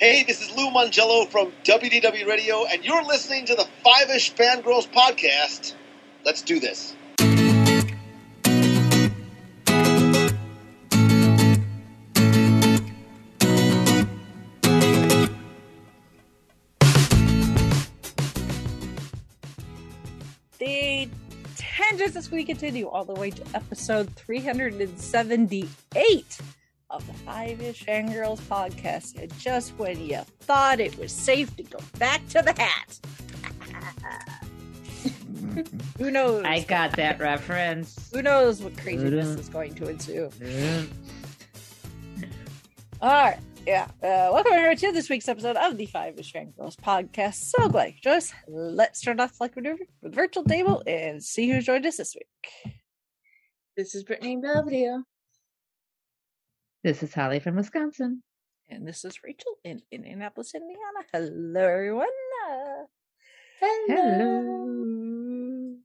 Hey, this is Lou Mongello from WDW Radio, and you're listening to the Five Ish Fangirls podcast. Let's do this. The tangents as we continue all the way to episode 378 of the Five Ish Fangirls podcast. And just when you thought it was safe to go back to the hat. Who knows? I got that reference. Who knows what craziness is going to ensue? All right. Yeah. Uh, welcome everyone to this week's episode of the Five Ish Fangirls podcast. So glad you joined us. Let's start off like we do with virtual table and see who joined us this week. This is Brittany W. This is Holly from Wisconsin. And this is Rachel in Indianapolis, Indiana. Hello, everyone. Hello.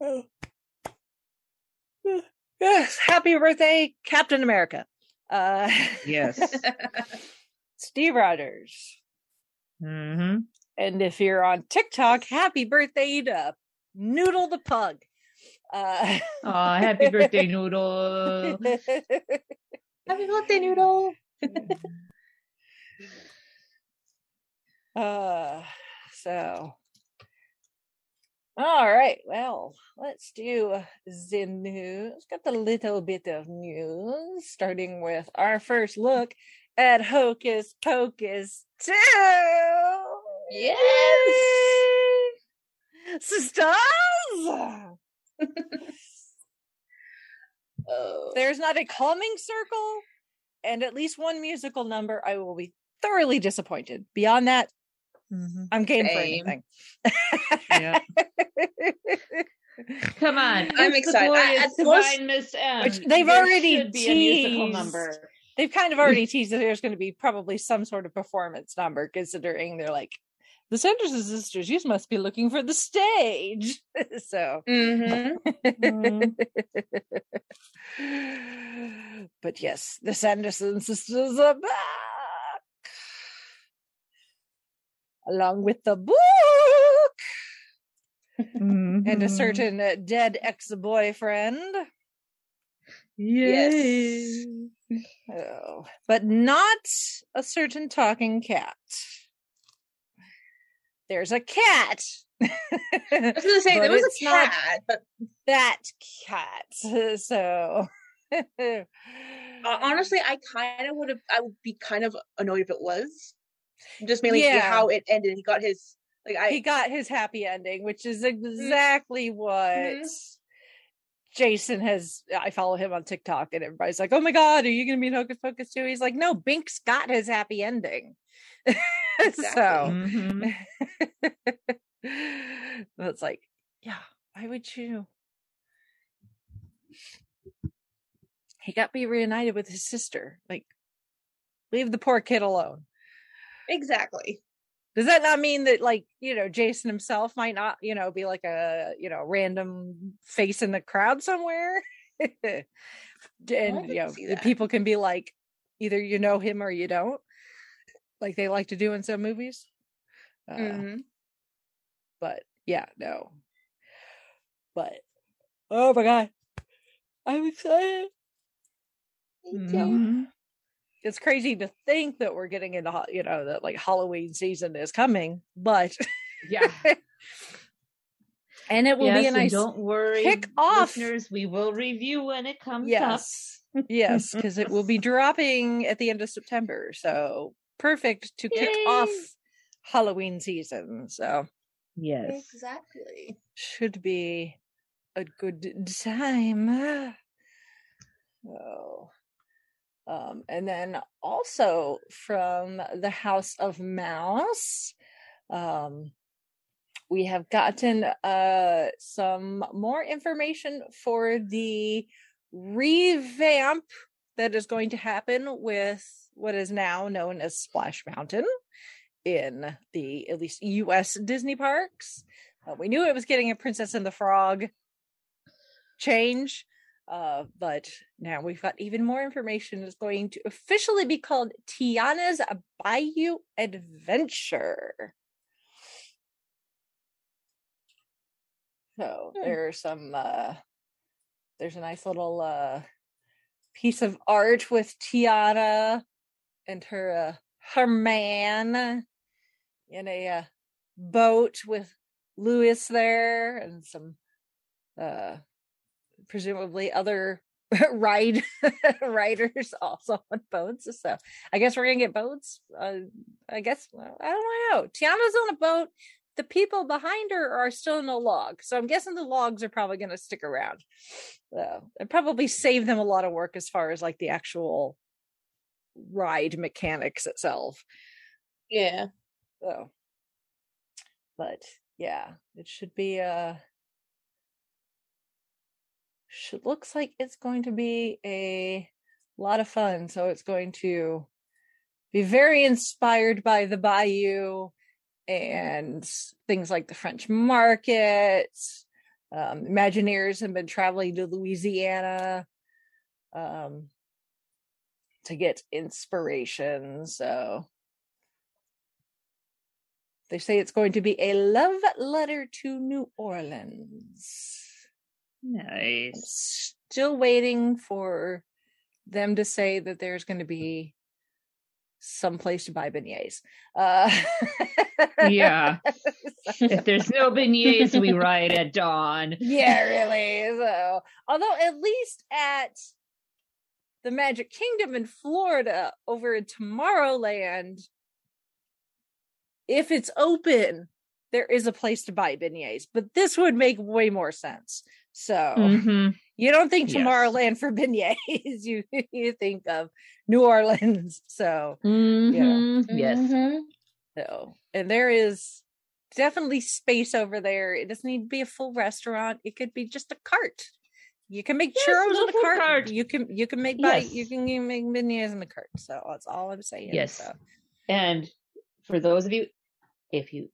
oh. Yes, happy birthday, Captain America. Uh, Yes. Steve Rogers. mm-hmm. And if you're on TikTok, happy birthday to Noodle the Pug. Uh, Oh, happy birthday, Noodle. Happy birthday, Noodle. uh, so, all right. Well, let's do the news. Got a little bit of news, starting with our first look at Hocus Pocus 2. Yes. Sisters! Oh. there's not a calming circle and at least one musical number, I will be thoroughly disappointed. Beyond that, mm-hmm. I'm game for anything. Yeah. Come on. I'm it's excited. The I- glorious most- divine Miss M. Which they've There already should be a musical teased. number. They've kind of already teased that there's going to be probably some sort of performance number, considering they're like, the Sanderson sisters, you must be looking for the stage. so, Mm-hmm. but yes, the Sanderson sisters are back, along with the book and a Mhm. certain uh, dead ex-boyfriend. Yes. Oh, but not a certain talking cat. There's a cat. I was gonna say there was a cat, but that cat. So uh, honestly, I kind of would have. I would be kind of annoyed if it was just mainly Yeah. how it ended. He got his like I. he got his happy ending, which is exactly what Mhm. Jason has. I follow him on TikTok, and everybody's like, "Oh my god, are you going to be in Hocus Pocus too?" He's like, "No, Binx got his happy ending." so Mhm. it's like, yeah, why would you? He got be reunited with his sister. Like, leave the poor kid alone. exactly. Does that not mean that, like, you know, Jason himself might not, you know, be like a, you know, random face in the crowd somewhere? and, can you know, see the that. people can be like, either you know him or you don't, like they like to do in some movies. Uh, Mhm. but yeah, no. But oh my god, I'm excited. Mhm. It's crazy to think that we're getting into, you know, that like Halloween season is coming, but Yeah. and it will yes, be a nice don't worry, kick off. listeners. We will review when it comes up. yes, yes, because it will be dropping at the end of September, so perfect to kick off Halloween season. So Yes. Exactly. should be a good time. Oh. Um, and then also from the House of Mouse, um, we have gotten uh, some more information for the revamp that is going to happen with what is now known as Splash Mountain in the at least US Disney parks. Uh, we knew it was getting a Princess and the Frog change, Uh, but now we've got even more information. It's going to officially be called Tiana's Bayou Adventure. So Hmm. there's some uh there's a nice little uh piece of art with Tiana and her uh, her man in a uh, boat with Lewis there and some uh presumably other ride riders also on boats. So I guess we're gonna get boats. Uh, I guess I don't know. Tiana's on a boat. The people behind her are still in a log, so I'm guessing the logs are probably gonna stick around. So it probably save them a lot of work as far as like the actual ride mechanics itself. Yeah. So, but yeah, it should be uh should looks like it's going to be a lot of fun. So it's going to be very inspired by the Bayou and things like the French market. Um, Imagineers have been traveling to Louisiana um, to get inspiration. So they say it's going to be a love letter to New Orleans. Nice. still waiting for them to say that there's going to be some place to buy beignets. Uh, Yeah. If there's no beignets, we ride at dawn. yeah, really. So, although at least at the Magic Kingdom in Florida, over in Tomorrowland, if it's open, there is a place to buy beignets. But this would make way more sense. So Mhm. you don't think Yes. Tomorrowland for beignets, you you think of New Orleans. So Mhm. Yes. Mhm. so, and there is definitely space over there. It doesn't need to be a full restaurant. It could be just a cart. You can make Yes, churros little the cart. cart. You can you can make buy, you can you make beignets in the cart. So that's all I'm saying. Yes. So, And for those of you, if you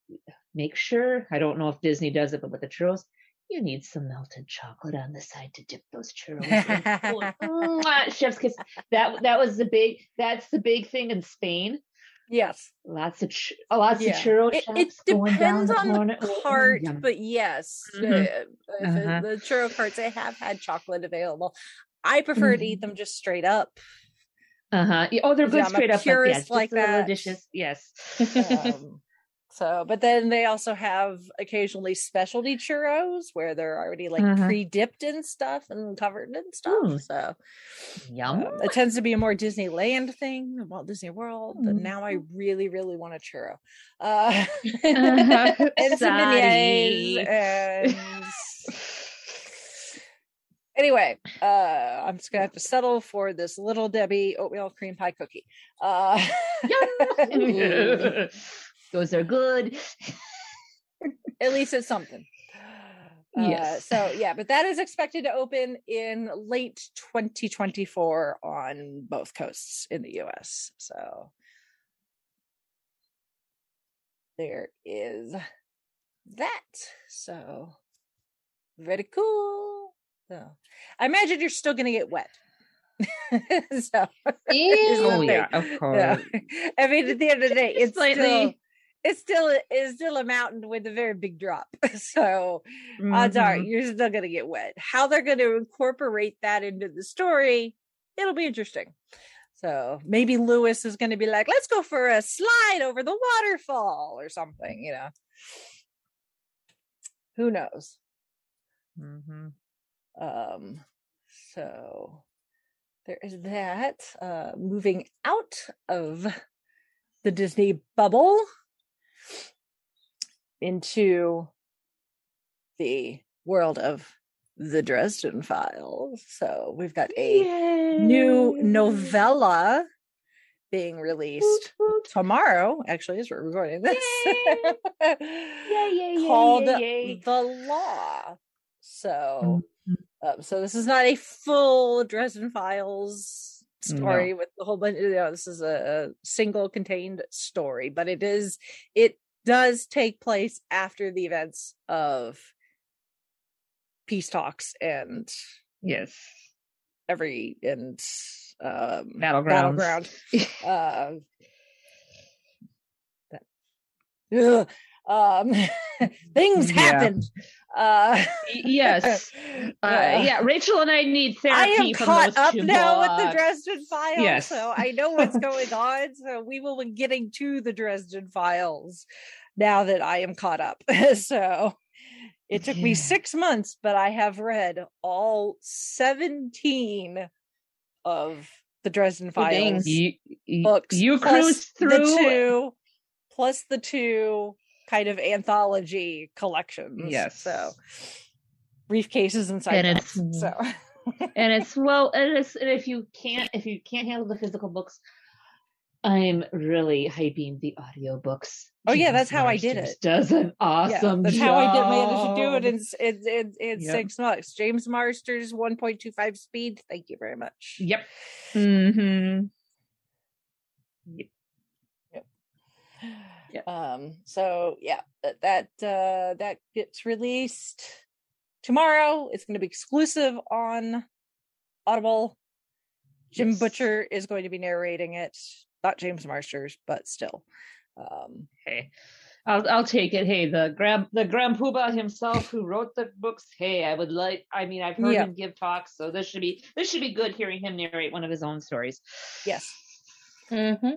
make sure, I don't know if Disney does it, but with the churros, you need some melted chocolate on the side to dip those churros in. Oh, chef's kiss. That that was the big. That's the big thing in Spain. Yes. Lots of ch- uh, lots Yeah. of churro It, it depends the on the Oh, cart, yum. but yes, Mhm. uh, it- Uh-huh. the churro carts they have had chocolate available. I prefer to Mm-hmm. eat them just straight up. Uh-huh. Oh, they're Yeah, good a straight up. purist yes, like that. dishes. Yes. um, so but then they also have occasionally specialty churros where they're already like Uh-huh. pre-dipped in stuff and covered in stuff Ooh. so Yum. um, it tends to be a more disneyland thing walt disney world but now i Mm-hmm. really really want a churro uh Uh-huh. and some beignets Sorry. and anyway uh i'm just gonna have to settle for this little debbie oatmeal cream pie cookie uh Yum. Those are good. at least it's something. Uh, Yes. so yeah, but that is expected to open in late 2024 on both coasts in the US. So there is that. So very cool. So I imagine you're still gonna get wet. so Oh yeah, of yeah. course. I mean, at the end of the day, it's still Slightly. It's still it's still a mountain with a very big drop. So odds are Mhm. you're still gonna get wet. How they're gonna incorporate that into the story, it'll be interesting. So maybe Lewis is gonna be like, let's go for a slide over the waterfall or something, you know. Who knows? Mhm. Um, so there is that. Uh, moving out of the Disney bubble into the world of the Dresden Files. So we've got a new novella being released tomorrow, actually, as we're recording this. Yay. Yay, yay, yay, called yay, yay. The Law. So, Mhm. um, so this is not a full Dresden Files story with the whole bunch. of You know, this is a, a single contained story, but it is it does take place after the events of peace talks and Yes. every and um Battlegrounds. battleground. uh, that, Ugh. Um, things Yeah. happened. Uh, yes. Uh, yeah, Rachel and I need therapy I therapy am from caught up two now with the. Dresden Files, Yes. so I know what's going on. So we will be getting to the Dresden Files now that I am caught up. so it took me six months, but I have read all seventeen of the Dresden Oh. Files You, you, books. you plus cruised through. the two, plus the two kind of anthology collections. Yes. So Brief Cases and side And it's- So and it's well and it's and if you can't if you can't handle the physical books i'm really hyping the audiobooks Oh, yeah, that's how I did it. Does an awesome that's job how I did manage to do it in s- in, in, in Yep. six months. James Marsters, 1.25 speed. Thank you very much. yep mm-hmm. Yep. Um, so yeah, that that uh that gets released tomorrow. It's gonna be exclusive on Audible. Jim Yes. Butcher is going to be narrating it, not James Marsters, but still. Um hey I'll I'll take it. Hey, the Grand the Grand Poobah himself who wrote the books. Hey, I would like. I mean, I've heard Yeah. him give talks, so this should be this should be good hearing him narrate one of his own stories. yes. Mm-hmm.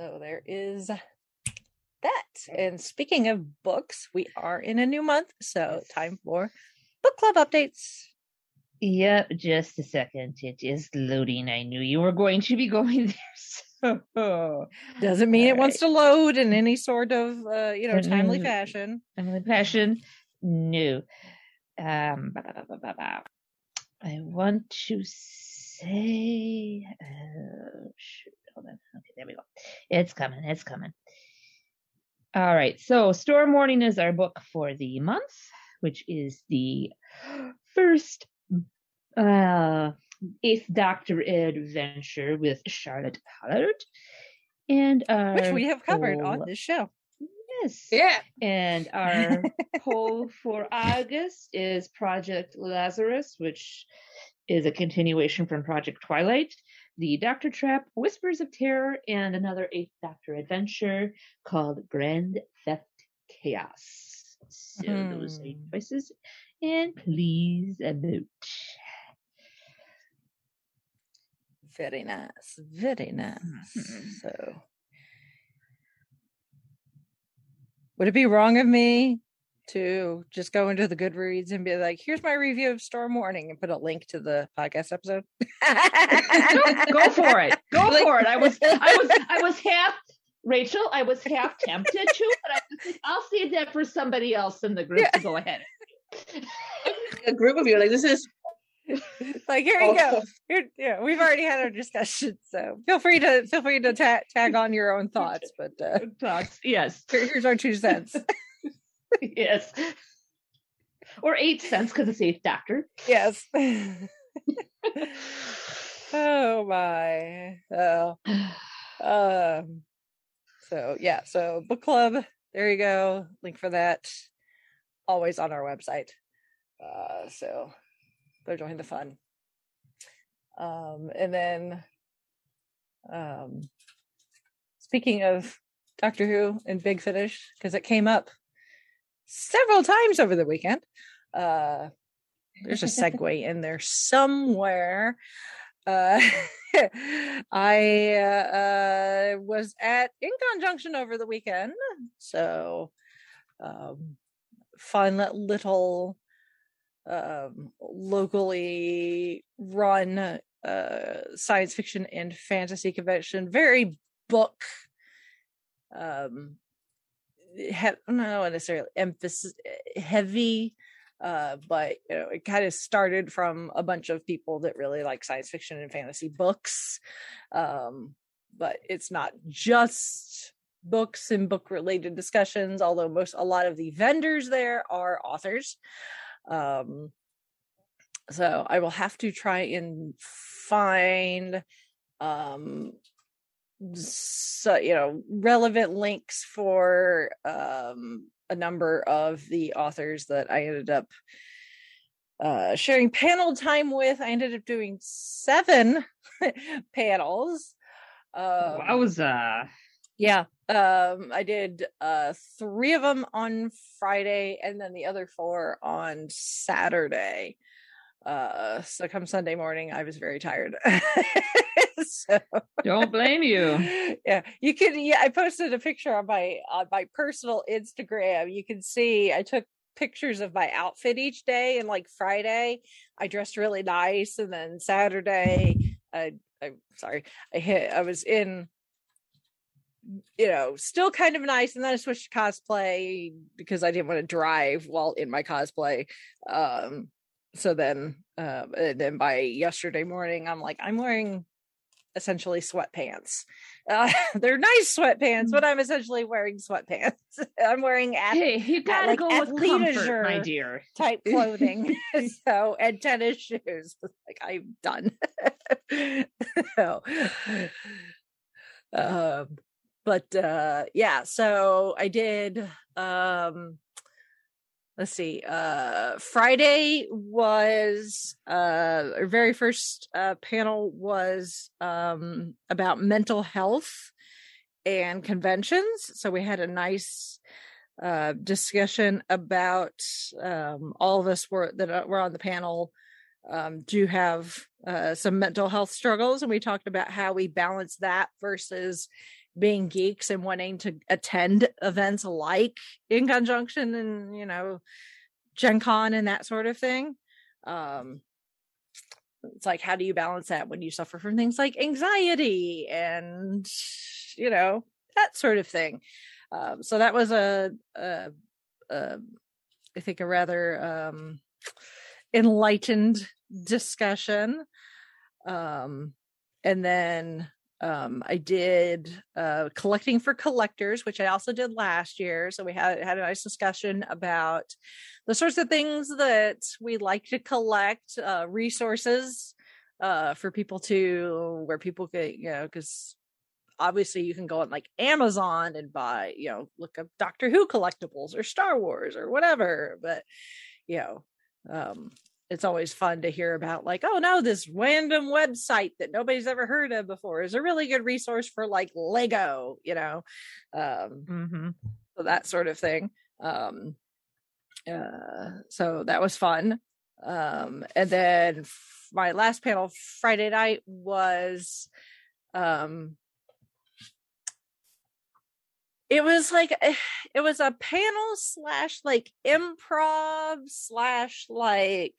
So there is that. And speaking of books, we are in a new month, so time for book club updates. Yep, just a second. It is loading. I knew you were going to be going there. So Doesn't mean it All wants to load in any sort of uh, you know timely Mm. fashion. Timely fashion. no. Um. I want to say, uh, shoot, hold on. Okay, there we go. It's coming. It's coming. All right. So, Storm Warning is our book for the month, which is the first uh, Eighth Doctor adventure with Charlotte Pollard. And our Which we have covered on this show. Yes. Yeah. And our poll for August is Project Lazarus, which is a continuation from Project Twilight, The Doctor Trap, Whispers of Terror, and another Eighth Doctor adventure called Grand Theft Chaos. So those eight Hmm. choices. And please vote. Very nice. Very nice. Mhm. So would it be wrong of me to just go into the Goodreads and be like, here's my review of Storm Warning and put a link to the podcast episode? go for it. Go Like- for it. I was I was I was half Rachel, I was half tempted to, but I was like, I'll save that for somebody else in the group Yeah. to go ahead. A group of you like this is like here you go. Here, yeah, we've already had our discussion, so feel free to feel free to ta- tag on your own thoughts. But uh, Thoughts. Yes. here's our two cents. Yes. Or eight cents because it's eighth doctor. yes. oh my. Oh. Um. So yeah. So book club. There you go. Link for that. Always on our website. Uh. So go join the fun. Um. And then. Um. Speaking of Doctor Who and Big Finish, because it came up several times over the weekend. Uh, there's a segue in there somewhere. Uh, I uh, uh, was at in conjunction over the weekend, so um, fun little um, locally run uh, science fiction and fantasy convention. Very book um he- not necessarily emphasis heavy uh but you know it kind of started from a bunch of people that really like science fiction and fantasy books um but it's not just books and book related discussions although most a lot of the vendors there are authors um so i will have to try and find um so you know relevant links for um a number of the authors that I ended up uh, sharing panel time with. I ended up doing seven panels. Um, Wowza. yeah, um, I did uh, three of them on Friday, and then the other four on Saturday. Uh, so come Sunday morning, I was very tired. so Don't blame you. yeah, you can. Yeah, I posted a picture on my on my personal Instagram. You can see I took pictures of my outfit each day, and like Friday, I dressed really nice, and then Saturday, I I'm sorry, I hit. I was in. You know, still kind of nice, and then I switched to cosplay because I didn't want to drive while in my cosplay. Um, so then, uh, then by yesterday morning, I'm like, I'm wearing essentially sweatpants. Uh, they're nice sweatpants, but I'm essentially wearing sweatpants. I'm wearing at, Hey, you gotta like go with comfort, my dear. type clothing. so and tennis shoes. Like I'm done. so, um, but uh, yeah. So I did. Um, let's see. Uh, Friday was uh, our very first uh, panel was um, about mental health and conventions. So we had a nice uh, discussion about um, all of us were that were on the panel um, do have uh, some mental health struggles, and we talked about how we balance that versus being geeks and wanting to attend events like InConJunction and you know gen con and that sort of thing um it's like how do you balance that when you suffer from things like anxiety and you know that sort of thing? Um so that was a, a, i think a rather um enlightened discussion. Um and then um i did uh collecting for collectors which i also did last year so we had had a nice discussion about the sorts of things that we like to collect uh resources uh for people to where people could you know because obviously you can go on like amazon and buy you know look up doctor who collectibles or star wars or whatever but you know um it's always fun to hear about like oh no this random website that nobody's ever heard of before is a really good resource for like lego you know um Mm-hmm. so that sort of thing um uh so that was fun um and then f- my last panel friday night was um it was like eh, it was a panel slash like improv slash like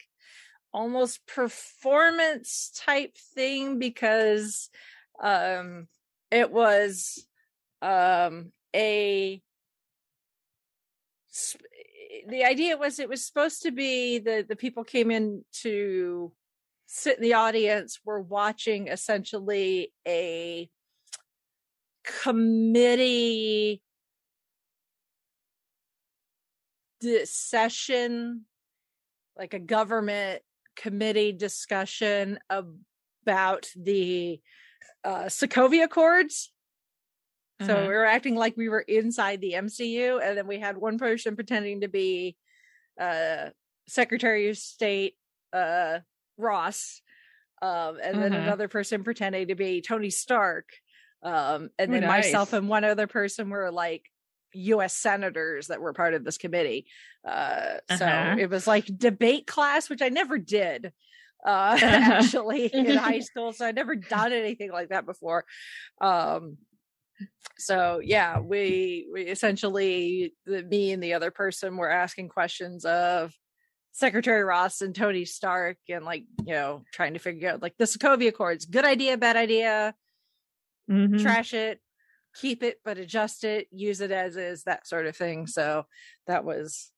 almost performance type thing because um it was um a the idea was it was supposed to be the the people came in to sit in the audience were watching essentially a committee session like a government committee discussion about the uh Sokovia Accords. So Mhm. we were acting like we were inside the MCU, and then we had one person pretending to be uh Secretary of State uh Ross, um, and then Mhm. another person pretending to be Tony Stark. Um, and then myself and one other person were like US senators that were part of this committee. Uh, so Uh-huh. it was like debate class, which I never did uh actually in high school so i'd never done anything like that before um so yeah we we essentially the, me and the other person were asking questions of secretary ross and tony stark and like you know trying to figure out like the sokovia accords good idea bad idea Mhm. trash it keep it but adjust it use it as is that sort of thing so that was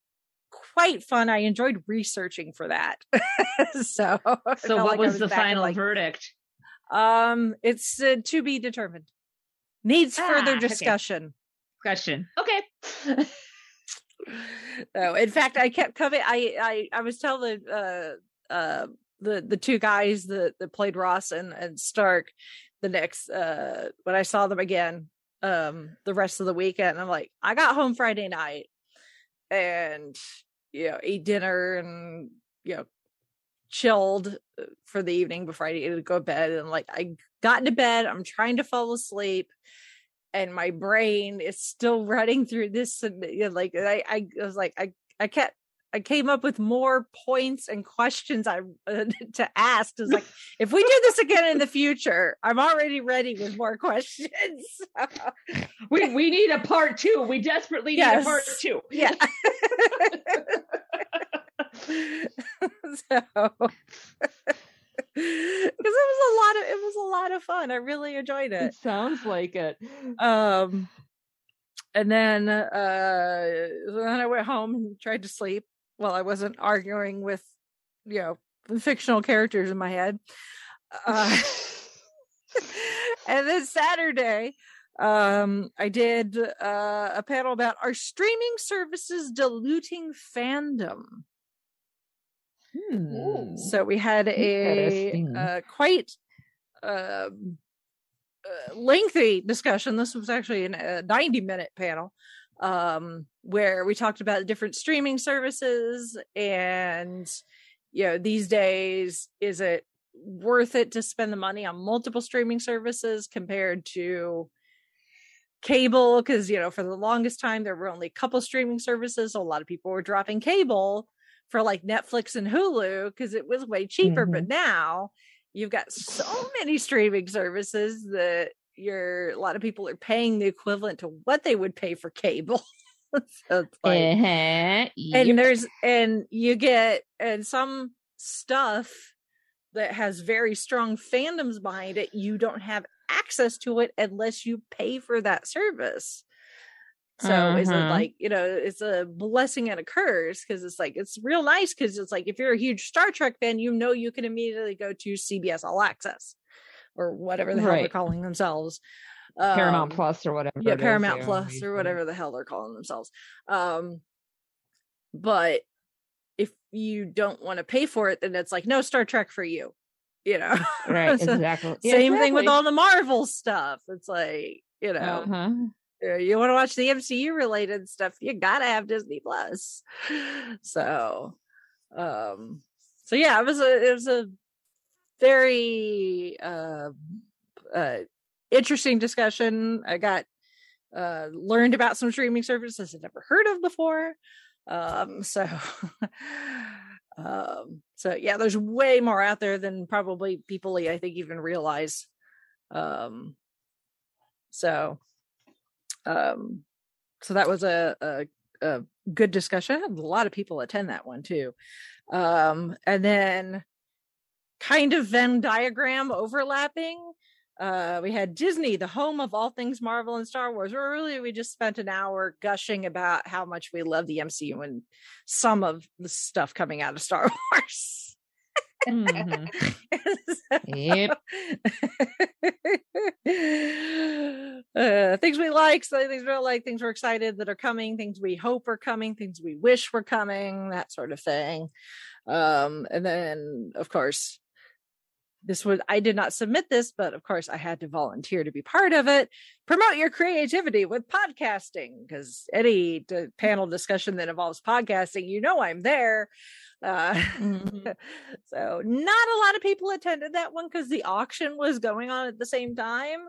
quite fun i enjoyed researching for that so So, what like I was the final like, verdict? um it's uh, to be determined needs Ah, further okay. discussion Question. Okay. no in fact i kept coming i i i was telling uh uh the the two guys that that played ross and and stark the next uh when i saw them again um the rest of the weekend i'm like i got home friday night and you know ate dinner and you know chilled uh, for the evening before I needed to go to bed. And like I got into bed, I'm trying to fall asleep, and my brain is still running through this. And you know, like I, I was like, I, I can't. I came up with more points and questions I uh, to ask. Is like, if we do this again in the future, I'm already ready with more questions. we we need a part two. We desperately need Yes. a part two. yeah. so because it was a lot of it was a lot of fun. I really enjoyed it. It sounds like it. Um and then uh then I went home and tried to sleep while I wasn't arguing with you know fictional characters in my head. Uh and then Saturday, um, I did uh, a panel about are streaming services diluting fandom. Hmm. So we had a uh, quite um, uh, lengthy discussion. This was actually an- a 90 minute panel um, where we talked about different streaming services and, you know, these days, is it worth it to spend the money on multiple streaming services compared to cable? Because, you know, for the longest time, there were only a couple streaming services. So a lot of people were dropping cable for like Netflix and Hulu because it was way cheaper. But now you've got so many streaming services that you're a lot of people are paying the equivalent to what they would pay for cable. so it's like, Uh-huh. and there's and you get and some stuff that has very strong fandoms behind it you don't have access to it unless you pay for that service so is it Uh-huh. like you know it's a blessing and a curse because it's like it's real nice because it's like if you're a huge star trek fan you know you can immediately go to cbs all access or whatever the hell they're calling themselves. Paramount Um, Plus or whatever. yeah paramount yeah, plus we- or whatever the hell they're calling themselves. Um but if you don't want to pay for it then it's like no star trek for you you know? Right, So, exactly. Yeah, same thing with all the marvel stuff. It's like you know Uh-huh. uh, you want to watch the mcu related stuff you gotta have disney plus. So um so yeah it was a it was a very uh uh interesting discussion. I got uh learned about some streaming services i'd never heard of before. Um so um so yeah there's way more out there than probably people i think even realize. Um so um so that was a a, a good discussion. A lot of people attend that one too. Um and then kind of venn diagram overlapping uh we had disney the home of all things marvel and star wars where really we just spent an hour gushing about how much we love the mcu and some of the stuff coming out of star wars Mhm. Yep. uh, things we like, so things we don't like, things we're excited that are coming, things we hope are coming, things we wish were coming, that sort of thing. Um, and then, of course, this was I did not submit this, but of course I had to volunteer to be part of it. Promote your creativity with podcasting because any d- panel discussion that involves podcasting, you know I'm there. Uh, Mhm. so not a lot of people attended that one because the auction was going on at the same time,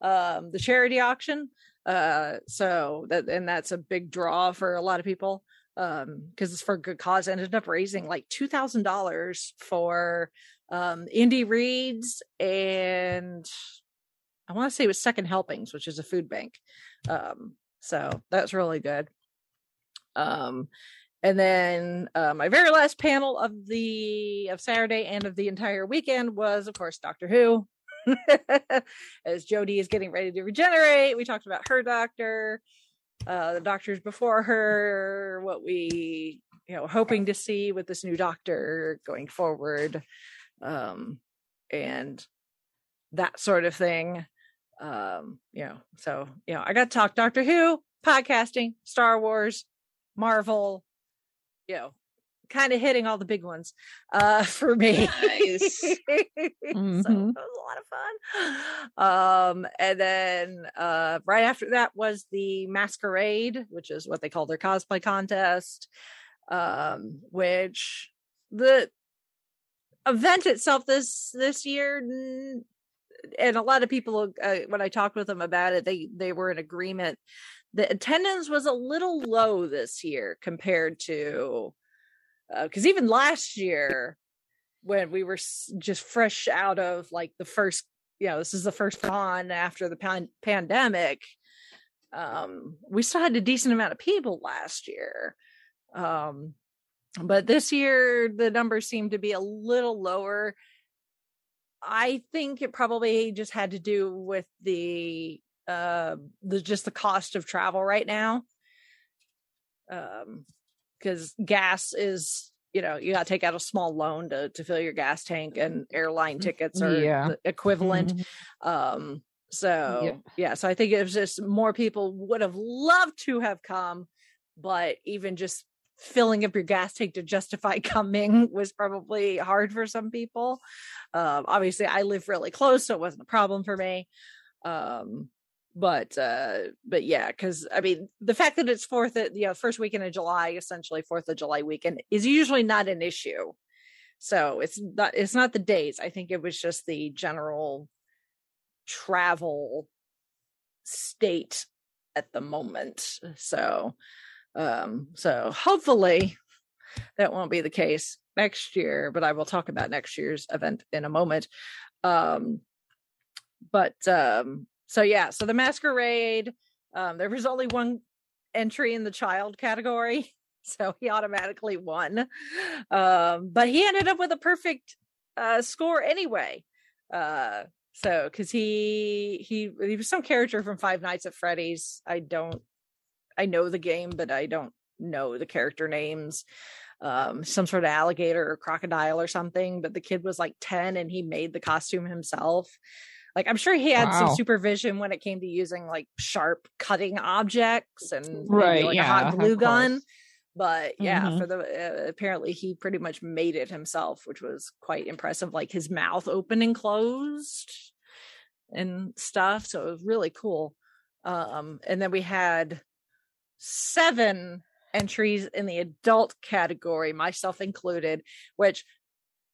um, the charity auction. Uh, so that and that's a big draw for a lot of people um because it's for a good cause ended up raising like two thousand dollars for um Indy Reads and i want to say it was second helpings which is a food bank. Um so that's really good. Um and then uh, my very last panel of the of saturday and of the entire weekend was of course doctor who. As jodie is getting ready to regenerate we talked about her doctor uh the doctors before her what we you know hoping to see with this new doctor going forward um and that sort of thing um you know so you know i got to talk doctor who podcasting star wars marvel you know kind of hitting all the big ones uh for me Nice. so Mhm. that was a lot of fun um and then uh right after that was the masquerade which is what they call their cosplay contest um which the event itself this this year and a lot of people uh, when i talked with them about it they they were in agreement. The attendance was a little low this year compared to because uh, even last year when we were just fresh out of like the first you know this is the first con after the pan- pandemic um we still had a decent amount of people last year. Um but this year the numbers seem to be a little lower i think it probably just had to do with the uh the just the cost of travel right now um because gas is you know you got to take out a small loan to to fill your gas tank and airline mm, tickets are yeah. equivalent mm-hmm. um so yeah. yeah so i think it was just more people would have loved to have come but even just filling up your gas tank to justify coming was probably hard for some people. Um obviously i live really close so it wasn't a problem for me. Um but uh but yeah because i mean the fact that it's fourth you know first weekend of july essentially fourth of july weekend is usually not an issue. So it's not it's not the days. I think it was just the general travel state at the moment. So um so hopefully that won't be the case next year but i will talk about next year's event in a moment um but um so yeah, so the masquerade, um, there was only one entry in the child category, so he automatically won. Um, but he ended up with a perfect uh, score anyway. Uh, so because he he he was some character from Five Nights at Freddy's. I don't I know the game, but I don't know the character names. Um, some sort of alligator or crocodile or something. But the kid was like 10 and he made the costume himself. Like I'm sure he had wow. some supervision when it came to using like sharp cutting objects and right, like yeah, a hot glue gun. But yeah, mm-hmm. for the uh, apparently he pretty much made it himself, which was quite impressive. Like his mouth open and closed and stuff. So it was really cool. Um, and then we had seven entries in the adult category, myself included, which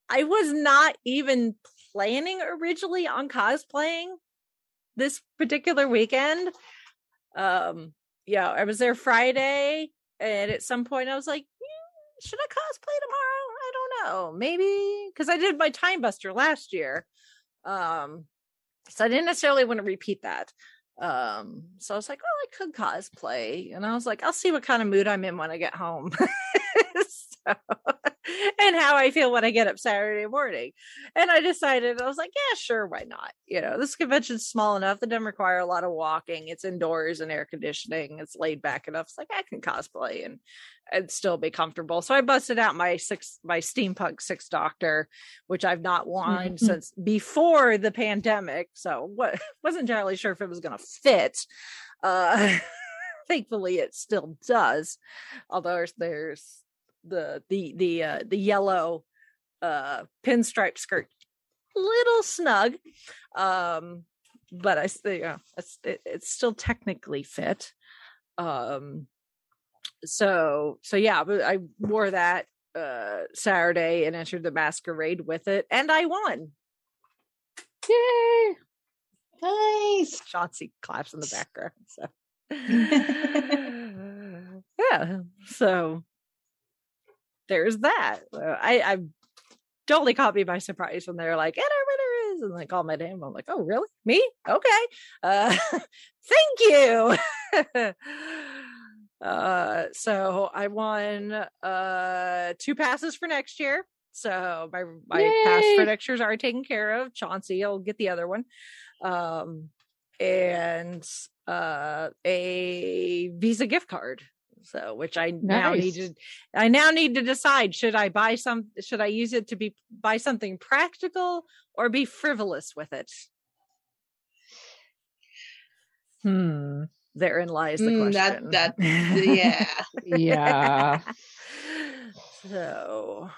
I was not even planning originally on cosplaying this particular weekend. Um, yeah, I was there Friday, and at some point I was like, yeah, should I cosplay tomorrow? I don't know, maybe because I did my Time Buster last year. Um, so I didn't necessarily want to repeat that. Um, so I was like, oh, I could cosplay, and I was like, I'll see what kind of mood I'm in when I get home. and how I feel when I get up Saturday morning. And I decided, I was like, yeah, sure, why not? You know, this convention's small enough that doesn't require a lot of walking. It's indoors and air conditioning. It's laid back enough. It's like I can cosplay and and still be comfortable. So I busted out my six my steampunk six doctor, which I've not worn mm-hmm. since before the pandemic. So what wasn't entirely sure if it was gonna fit. Uh thankfully it still does. Although there's the the the uh, the yellow uh pinstripe skirt. Little snug um but i still yeah it's it, it's still technically fit. Um so so yeah but i wore that uh saturday and entered the masquerade with it and i won. Yay! Nice. Chauncey claps in the background so. Yeah so there's that. I, I totally caught me by surprise when they're like, and our winner is, and they call my name. I'm like, oh, really? Me? Okay. Uh, thank you. uh, so I won uh, two passes for next year. So my my Yay. pass for next year's are taken care of. Chauncey will get the other one. Um, and uh, a Visa gift card so which i nice. now need to i now need to decide should i buy some should i use it to be buy something practical or be frivolous with it? Hmm. Therein lies the mm, question. that that yeah. Yeah. So.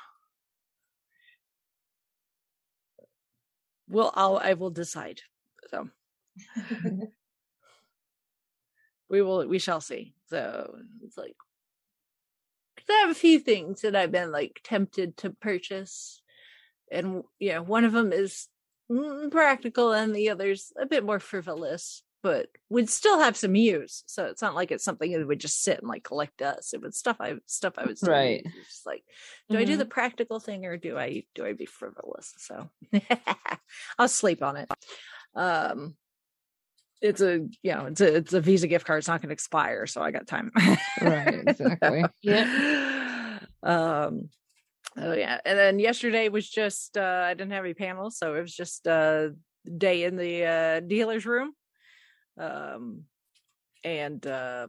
Well i'll i will decide so we will we shall see. So it's like I have a few things that I've been like tempted to purchase and yeah one of them is mm, practical and the other's a bit more frivolous but would still have some use. So it's not like it's something that would just sit and like collect dust. It would stuff i stuff i would still Right. It's like do i do the practical thing or do i do i be frivolous? So i'll sleep on it. Um it's a you know it's a it's a visa gift card. It's not going to expire so i got time. Right, exactly. yeah. Um oh yeah. And then yesterday was just uh i didn't have any panels so it was just uh day in the uh dealer's room. Um and uh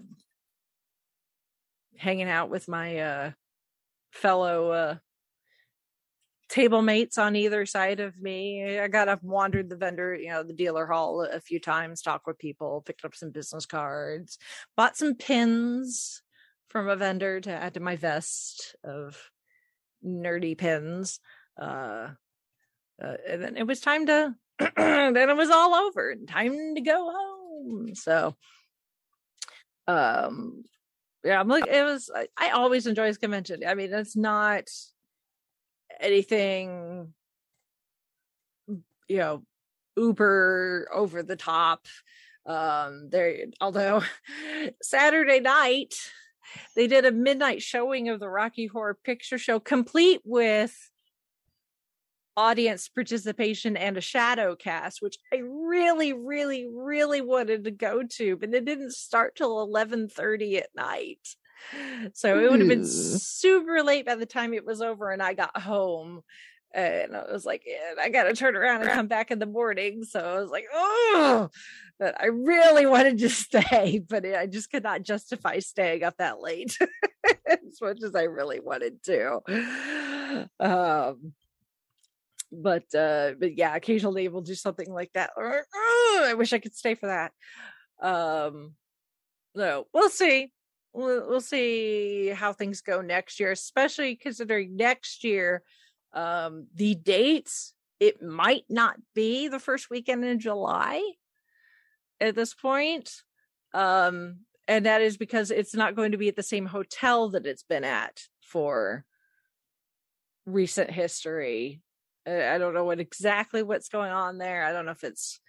hanging out with my uh fellow uh table mates on either side of me. I got up wandered the vendor you know the dealer hall a few times talked with people picked up some business cards bought some pins from a vendor to add to my vest of nerdy pins uh, uh and then it was time to then it was all over and time to go home. So um yeah i'm like it was I, I always enjoy this convention. I mean it's not anything you know uber over the top. Um there although saturday night they did a midnight showing of the rocky horror picture show complete with audience participation and a shadow cast which i really really really wanted to go to but it didn't start till 11:30 at night so it would have been super late by the time it was over and i got home and I was like, yeah, I got to turn around and come back in the morning. So I was like, oh, but I really wanted to stay, but I just could not justify staying up that late as much as I really wanted to. Um, but uh, but yeah, occasionally we'll do something like that. Or oh, I wish I could stay for that. Um, no, we'll see. We'll, see how things go next year, especially considering next year um the dates it might not be the first weekend in july at this point um and that is because it's not going to be at the same hotel that it's been at for recent history. I don't know what exactly what's going on there. I don't know if it's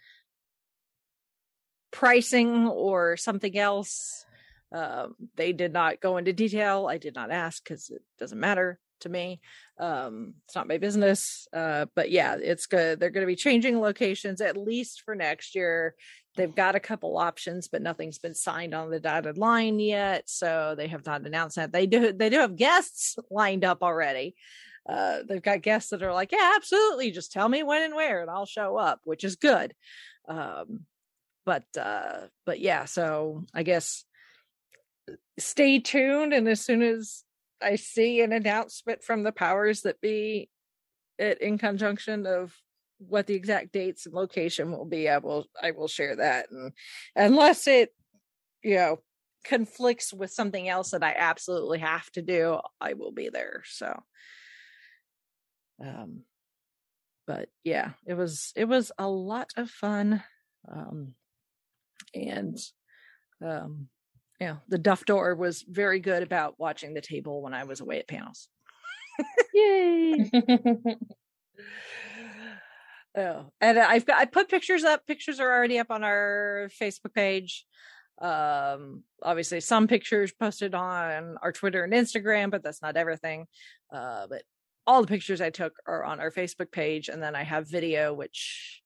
pricing or something else um they did not go into detail. I did not ask because it doesn't matter to me. Um it's not my business. Uh but yeah it's good they're going to be changing locations at least for next year. They've got a couple options but nothing's been signed on the dotted line yet so they have not announced that. They do they do have guests lined up already. Uh they've got guests that are like yeah absolutely just tell me when and where and i'll show up which is good. Um but uh but yeah so i guess stay tuned and as soon as I see an announcement from the powers that be it InConJunction of what the exact dates and location will be, I will I will share that. And unless it, you know, conflicts with something else that I absolutely have to do, I will be there. So um but yeah, it was it was a lot of fun. Um and um yeah, the Duff Door was very good about watching the table when I was away at panels. Yay. Oh, and I've got I put pictures up. Pictures are already up on our Facebook page. Um, obviously, some pictures posted on our Twitter and Instagram, but that's not everything. Uh, but all the pictures I took are on our Facebook page, and then I have video which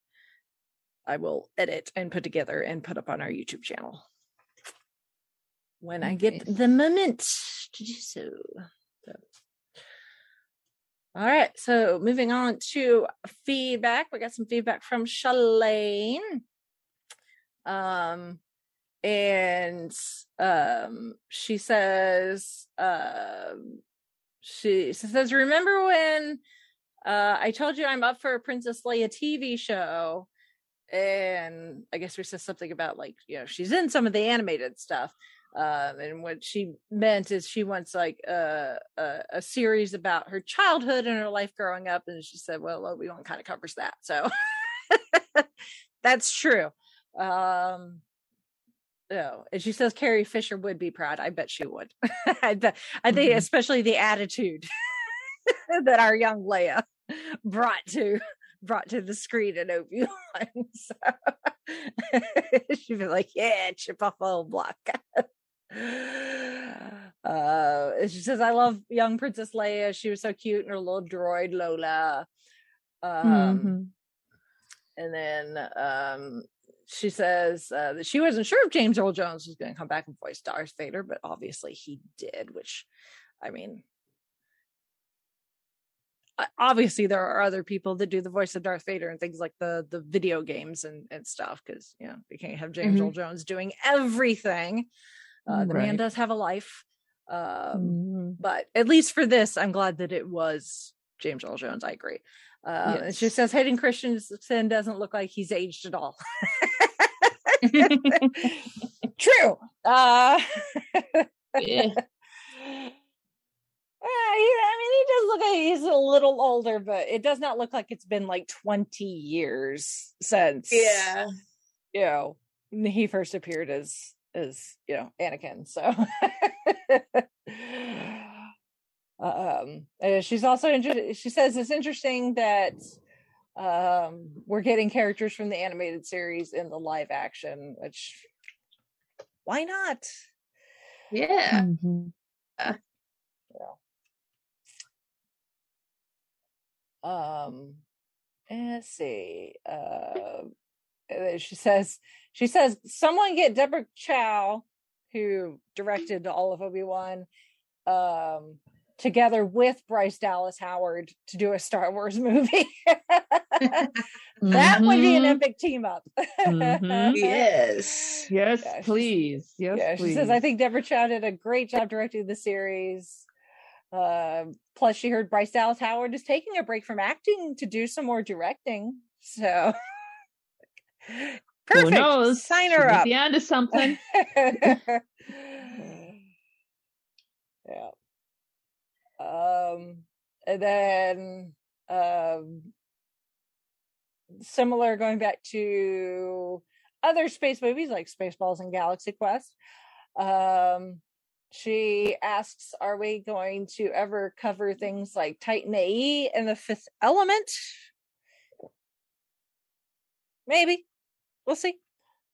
I will edit and put together and put up on our YouTube channel when I get the moment to do so. So. All right, so moving on to feedback. We got some feedback from Shalane. Um and um she says um she says remember when uh I told you I'm up for a Princess Leia TV show and I guess we said something about like you know she's in some of the animated stuff um, and what she meant is she wants like a, a a series about her childhood and her life growing up, and she said, "Well, we one kind of covers that." So that's true. Um, no, and she says Carrie Fisher would be proud. I bet she would. I, I think, Mhm. especially the attitude that our young Leia brought to brought to the screen in Obi Wan. So she'd be like, "Yeah, chip off a block." Uh, she says, "I love young Princess Leia. She was so cute, and her little droid Lola." Um, Mhm. and then um, she says uh, that she wasn't sure if James Earl Jones was going to come back and voice Darth Vader, but obviously he did. Which, I mean, obviously there are other people that do the voice of Darth Vader and things like the the video games and and stuff because you know you can't have James Mhm. Earl Jones doing everything. Uh, the man does have a life, um, Mhm. but at least for this, I'm glad that it was James Earl Jones. I agree. Uh, Yes. says Hayden Christensen doesn't look like he's aged at all. True. Uh, Yeah. Uh, he, I mean, he does look like he's a little older, but it does not look like it's been like 20 years since, Yeah. you know, he first appeared as, as, you know, Anakin. So, um, uh, she's also interested. She says it's interesting that, um, we're getting characters from the animated series in the live action, which why not? Yeah. Mhm. um let's see uh, she says she says someone get deborah chow who directed all of obi-wan um together with bryce dallas howard to do a star wars movie that would be an Mhm. epic team up Mhm. Yes. Yes, Yeah, please. Yes, yeah, please. she says, I think Deborah Chow did a great job directing the series. Uh, plus, she heard Bryce Dallas Howard is taking a break from acting to do some more directing. So, perfect. Who knows? Sign her up. be onto something. yeah. Um, and then um, similar going back to other space movies like Spaceballs and Galaxy Quest. Um, she asks, "Are we going to ever cover things like Titan AE and the Fifth Element?" Maybe, we'll see.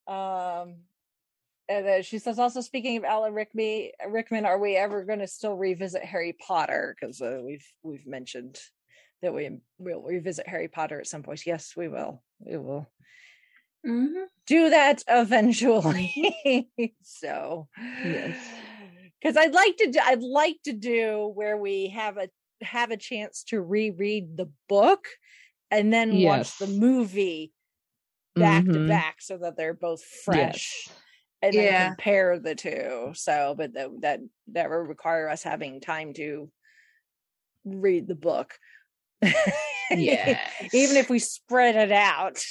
Um, and then she says, also speaking of Alan Rickman, Rickman, are we ever going to still revisit Harry Potter? Because uh, we've we've mentioned that we will revisit Harry Potter at some point. Yes, we will. We will Mm-hmm. do that eventually. so Yes. because I'd like to do, I'd like to do where we have a have a chance to reread the book and then watch the movie back to Mhm. back so that they're both fresh Yes. and then Yeah. compare the two. So, but that that that would require us having time to read the book. yeah. Even if we spread it out,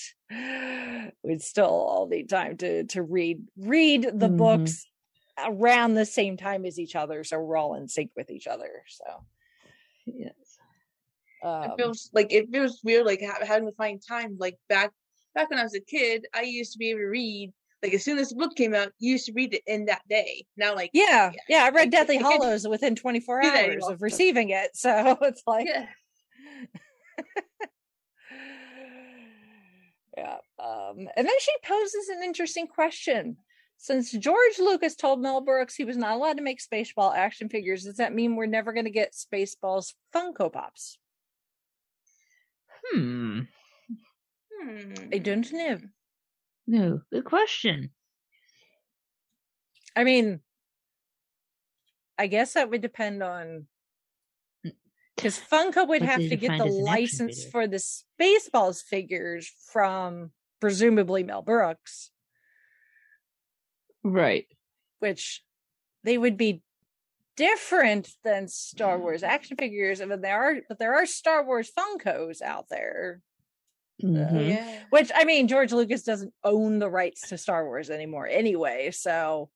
we'd still all need time to to read read the Mhm. books around the same time as each other, so we're all in sync with each other. So, Yes. um, it feels like it feels weird, like ha- having to find time. Like back back when I was a kid, I used to be able to read. Like as soon as the book came out, you used to read it in that day. Now, like yeah, yeah, I read I- Deathly I Hollows within 24 hours of receiving it. So it's like, yeah, yeah. Um, and then she poses an interesting question. Since George Lucas told Mel Brooks he was not allowed to make Spaceball action figures, does that mean we're never going to get Spaceballs Funko Pops? Hmm. Hmm. I don't know. No. Good question. I mean, I guess that would depend on because Funko would What have to get the as an action license for the Spaceballs figures from presumably Mel Brooks, Right. which they would be different than Star Wars action figures. I mean, there are, but there are Star Wars Funkos out there. Mhm. yeah. Which I mean, George Lucas doesn't own the rights to Star Wars anymore, anyway. So,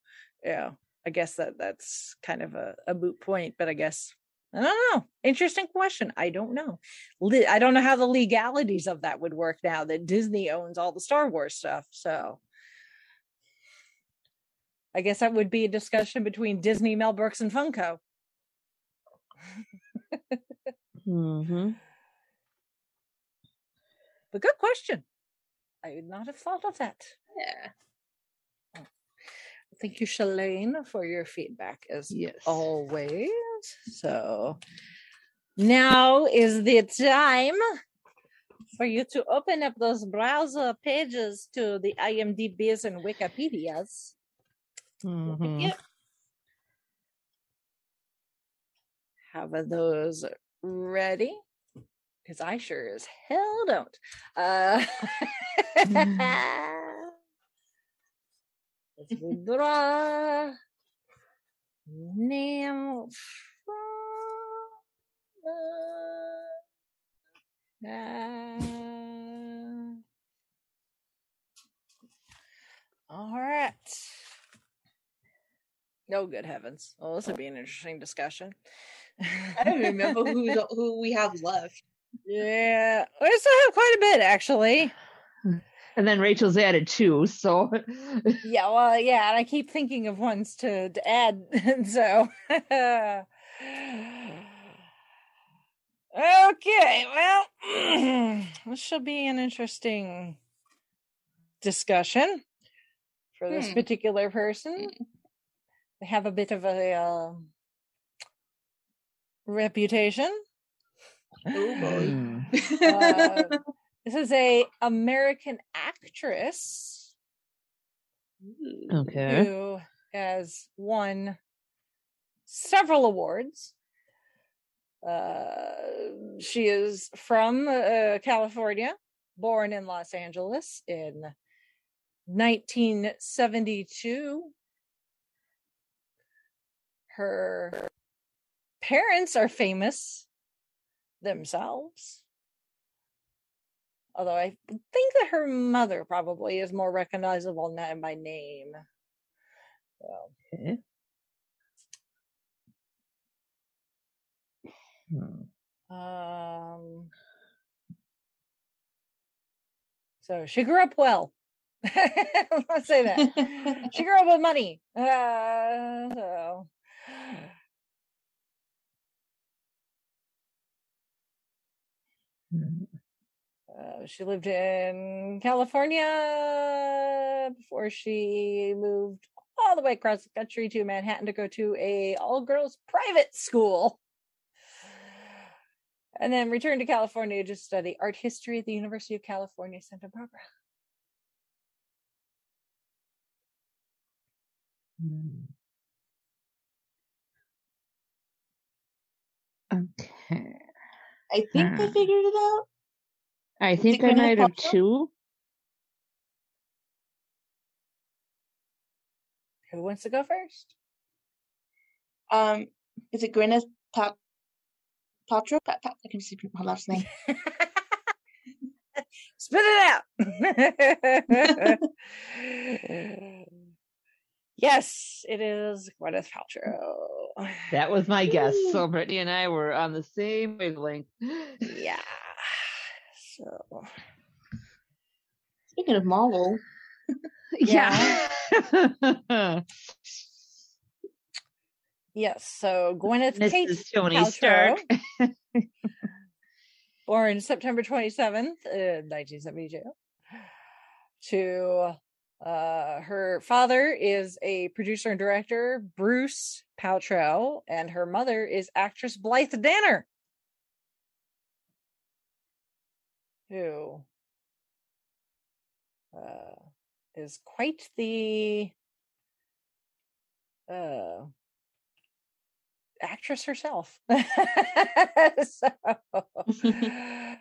yeah, I guess that that's kind of a, a moot point. But I guess I don't know. Interesting question. I don't know. I don't know how the legalities of that would work now that Disney owns all the Star Wars stuff. So, I guess that would be a discussion between Disney, Mel Brooks, and Funko. Mhm. But good question. I would not have thought of that. Yeah. Thank you, Shalane, for your feedback as Yes. always. So now is the time for you to open up those browser pages to the IMDb's and Wikipedias. Mhm. Yep. Have those ready? Because I sure as hell don't. Uh, let's withdraw name from uh, all right. No good heavens. Well, this would be an interesting discussion. I don't remember who's who we have left. Yeah, I still have quite a bit actually. And then Rachel's added two, so Yeah, well, yeah, and I keep thinking of ones to, to add. so, okay, well, this shall be an interesting discussion for this Hmm. particular person. They have a bit of a uh, reputation. Oh boy. Mm. Uh, this is a American actress okay. who has won several awards. Uh, she is from uh, California, born in Los Angeles in 1972. Her parents are famous themselves. Although I think that her mother probably is more recognizable na- by name. So, Okay. Hmm. um, so she grew up well. Let's say that. she grew up with money. Uh, so. Uh, she lived in California before she moved all the way across the country to Manhattan to go to a all girls private school. And then returned to California to study art history at the University of California, Santa Barbara. Hmm. Okay. I think I Hmm. figured it out. I think I might have two. Who wants to go first? Um, is it Gwyneth Pat Paltrow? Pat, Pat, I can see her last name. Spit it out. yes, it is Gwyneth Paltrow. That was my guess. So Brittany and I were on the same wavelength. Yeah. So Speaking of Marvel, Yeah. yes, so Gwyneth Kate Mrs. Tony Paltrow, Stark. born September 27th, uh, 1972. To uh, her father is a producer and director, Bruce Paltrow, and her mother is actress Blythe Danner, who uh, is quite the uh, actress herself. so, yeah,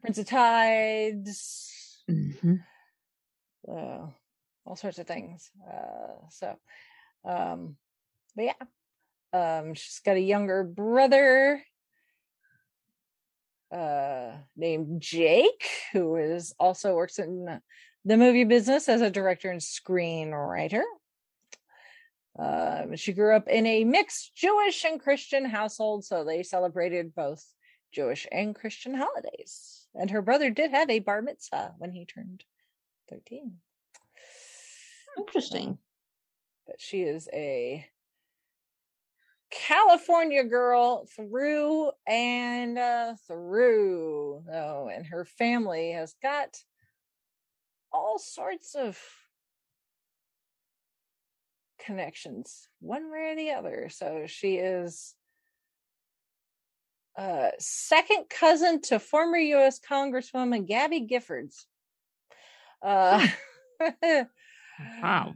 Prince of Tides, Mhm. Uh, all sorts of things. Uh, so, um, but yeah, um, she's got a younger brother uh, named Jake, who is also works in the movie business as a director and screenwriter. Um, she grew up in a mixed Jewish and Christian household, so they celebrated both Jewish and Christian holidays. And her brother did have a bar mitzvah when he turned 13. interesting. But she is a California girl through and uh, through. Oh, and her family has got all sorts of connections, one way or the other. So she is uh, second cousin to former U.S. Congresswoman Gabby Giffords. Uh, Wow.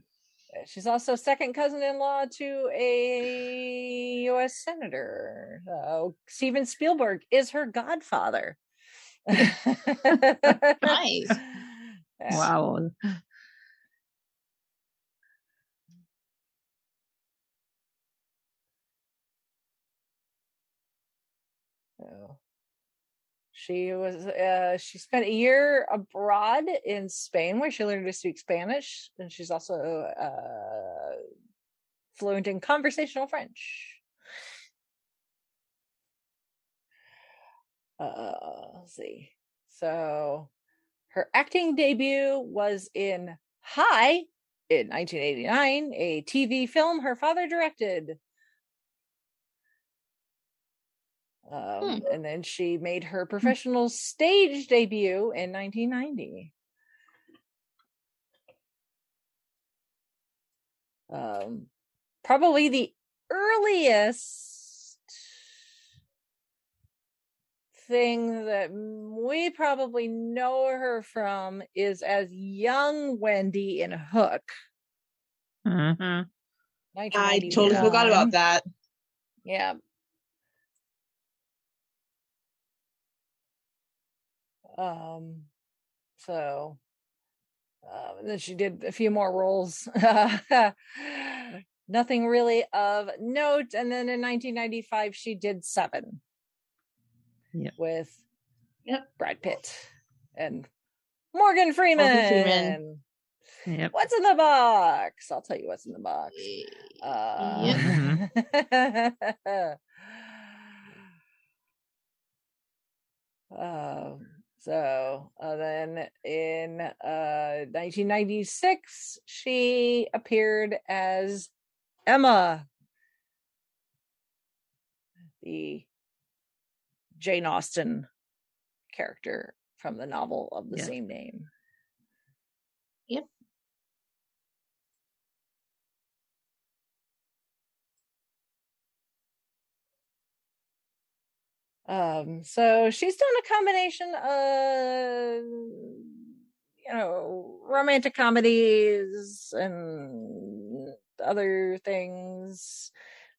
She's also second cousin-in-law to a U.S. senator. Uh, Steven Spielberg is her godfather. Nice. Wow. So she was uh she spent a year abroad in Spain where she learned to speak Spanish and she's also uh fluent in conversational French. Uh let's see. So her acting debut was in High in 1989, a TV film her father directed. Um, And then she made her professional stage debut in 1990. Um, probably the earliest thing that we probably know her from is as young Wendy in Hook. hmm I totally forgot about that. Yeah. Um, so, uh, and then she did a few more roles. Nothing really of note. And then in 1995, she did Seven. Yep. With Yep. Brad Pitt and Morgan Freeman. Morgan Freeman. Yep. What's in the box? I'll tell you what's in the box. Uh, um, so uh, then in uh, 1996, she appeared as Emma, the Jane Austen character from the novel of the Yeah. same name. Um, so she's done a combination of you know romantic comedies and other things.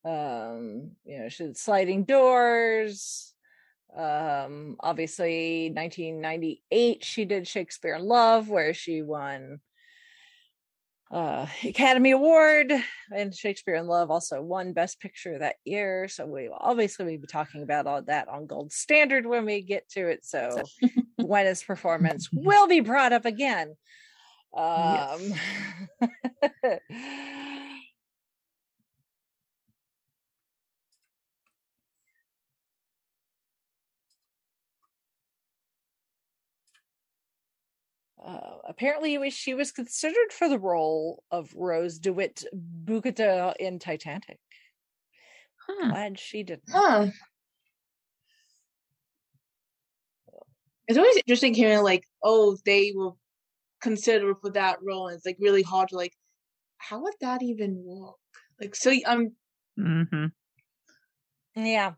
Um, you know, she sliding doors. Um, obviously 1998 she did Shakespeare in Love, where she won uh Academy Award and Shakespeare in Love also won Best Picture that year. So we will obviously we'll be talking about all that on Gold Standard when we get to it. So Gwenna's performance will be brought up again. Um Uh, apparently, was- she was considered for the role of Rose DeWitt Bukater in Titanic. Huh. Glad she didn't. Huh. It's always interesting hearing like, oh, they were considered for that role, and it's like really hard to like, how would that even work? Like, so I'm hmm Yeah.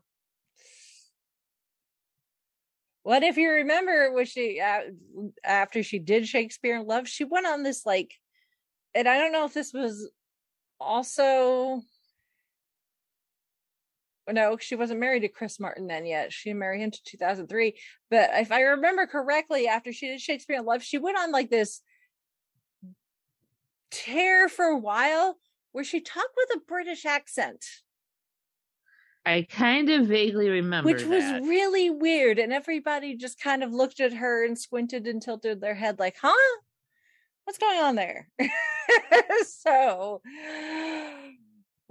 What if you remember was she uh, after she did Shakespeare in Love, she went on this like, and I don't know if this was also. No, she wasn't married to Chris Martin then yet. She married him to 2003. But if I remember correctly, after she did Shakespeare in Love, she went on like this tear for a while where she talked with a British accent. I kind of vaguely remember which was that. really weird and everybody just kind of looked at her and squinted and tilted their head like huh what's going on there so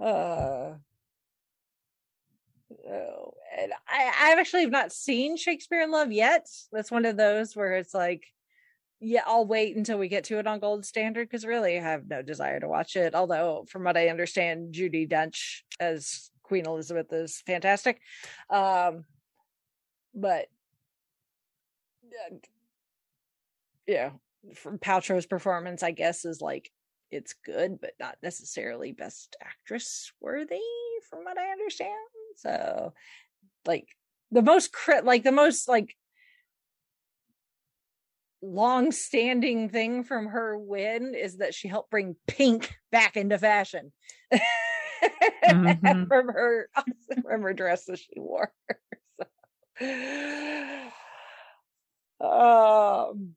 uh oh, and I, I actually have not seen Shakespeare in Love yet. That's one of those where it's like, yeah, I'll wait until we get to it on Gold Standard because really I have no desire to watch it. Although, from what I understand, Judi Dench as Queen Elizabeth is fantastic. Um, but uh, yeah, from Paltrow's performance, I guess, is like it's good, but not necessarily best actress worthy, from what I understand. So, like the most crit, like the most like long-standing thing from her win is that she helped bring pink back into fashion Mhm. from her from her dress that she wore. So, um,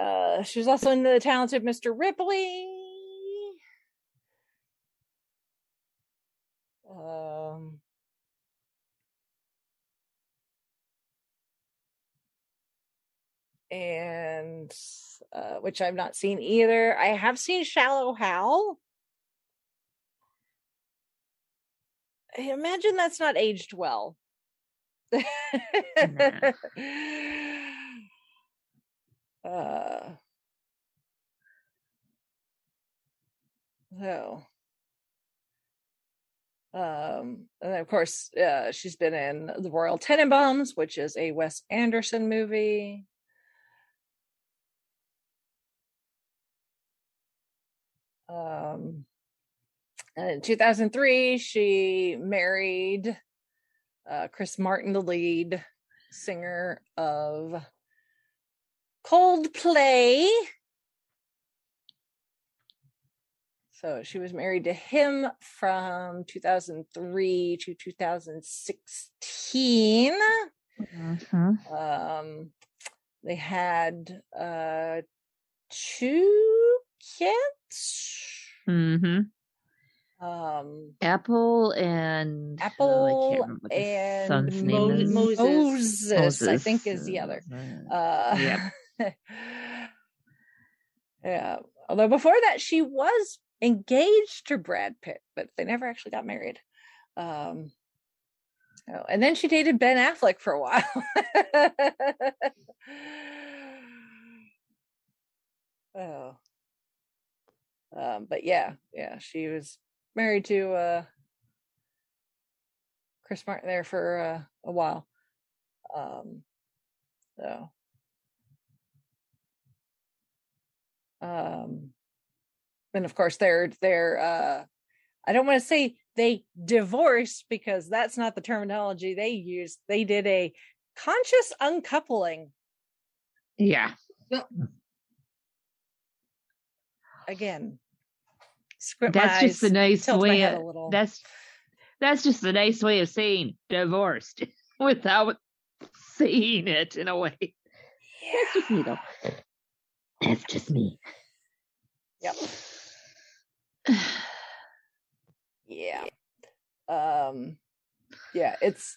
uh, she was also in the talented Mr. Ripley. Um, and uh, which I've not seen either. I have seen Shallow Hal. I imagine that's not aged well. uh, so, um, and then of course, uh, she's been in The Royal Tenenbaums, which is a Wes Anderson movie. Um, and in 2003, she married uh, Chris Martin, the lead singer of Coldplay. So she was married to him from 2003 to 2016. Mhm. Um, they had uh, two kids. Mhm. Um, Apple and oh, I Apple can't what and son's Mo- name is. Moses. Moses, I think is the other. Moses. Uh, Yep. yeah. Although before that, she was engaged to Brad Pitt, but they never actually got married. Um, oh, and then she dated Ben Affleck for a while. oh. Um, but yeah, yeah, she was married to uh Chris Martin there for uh, a while. Um, so, um, and of course they're they're uh, I don't want to say they divorced because that's not the terminology they used. They did a conscious uncoupling Yeah. again. Script my That's just a eyes, nice way of that's that's just a nice way of saying divorced without saying it in a way. That's just me though. That's just me. Yep. yeah um yeah it's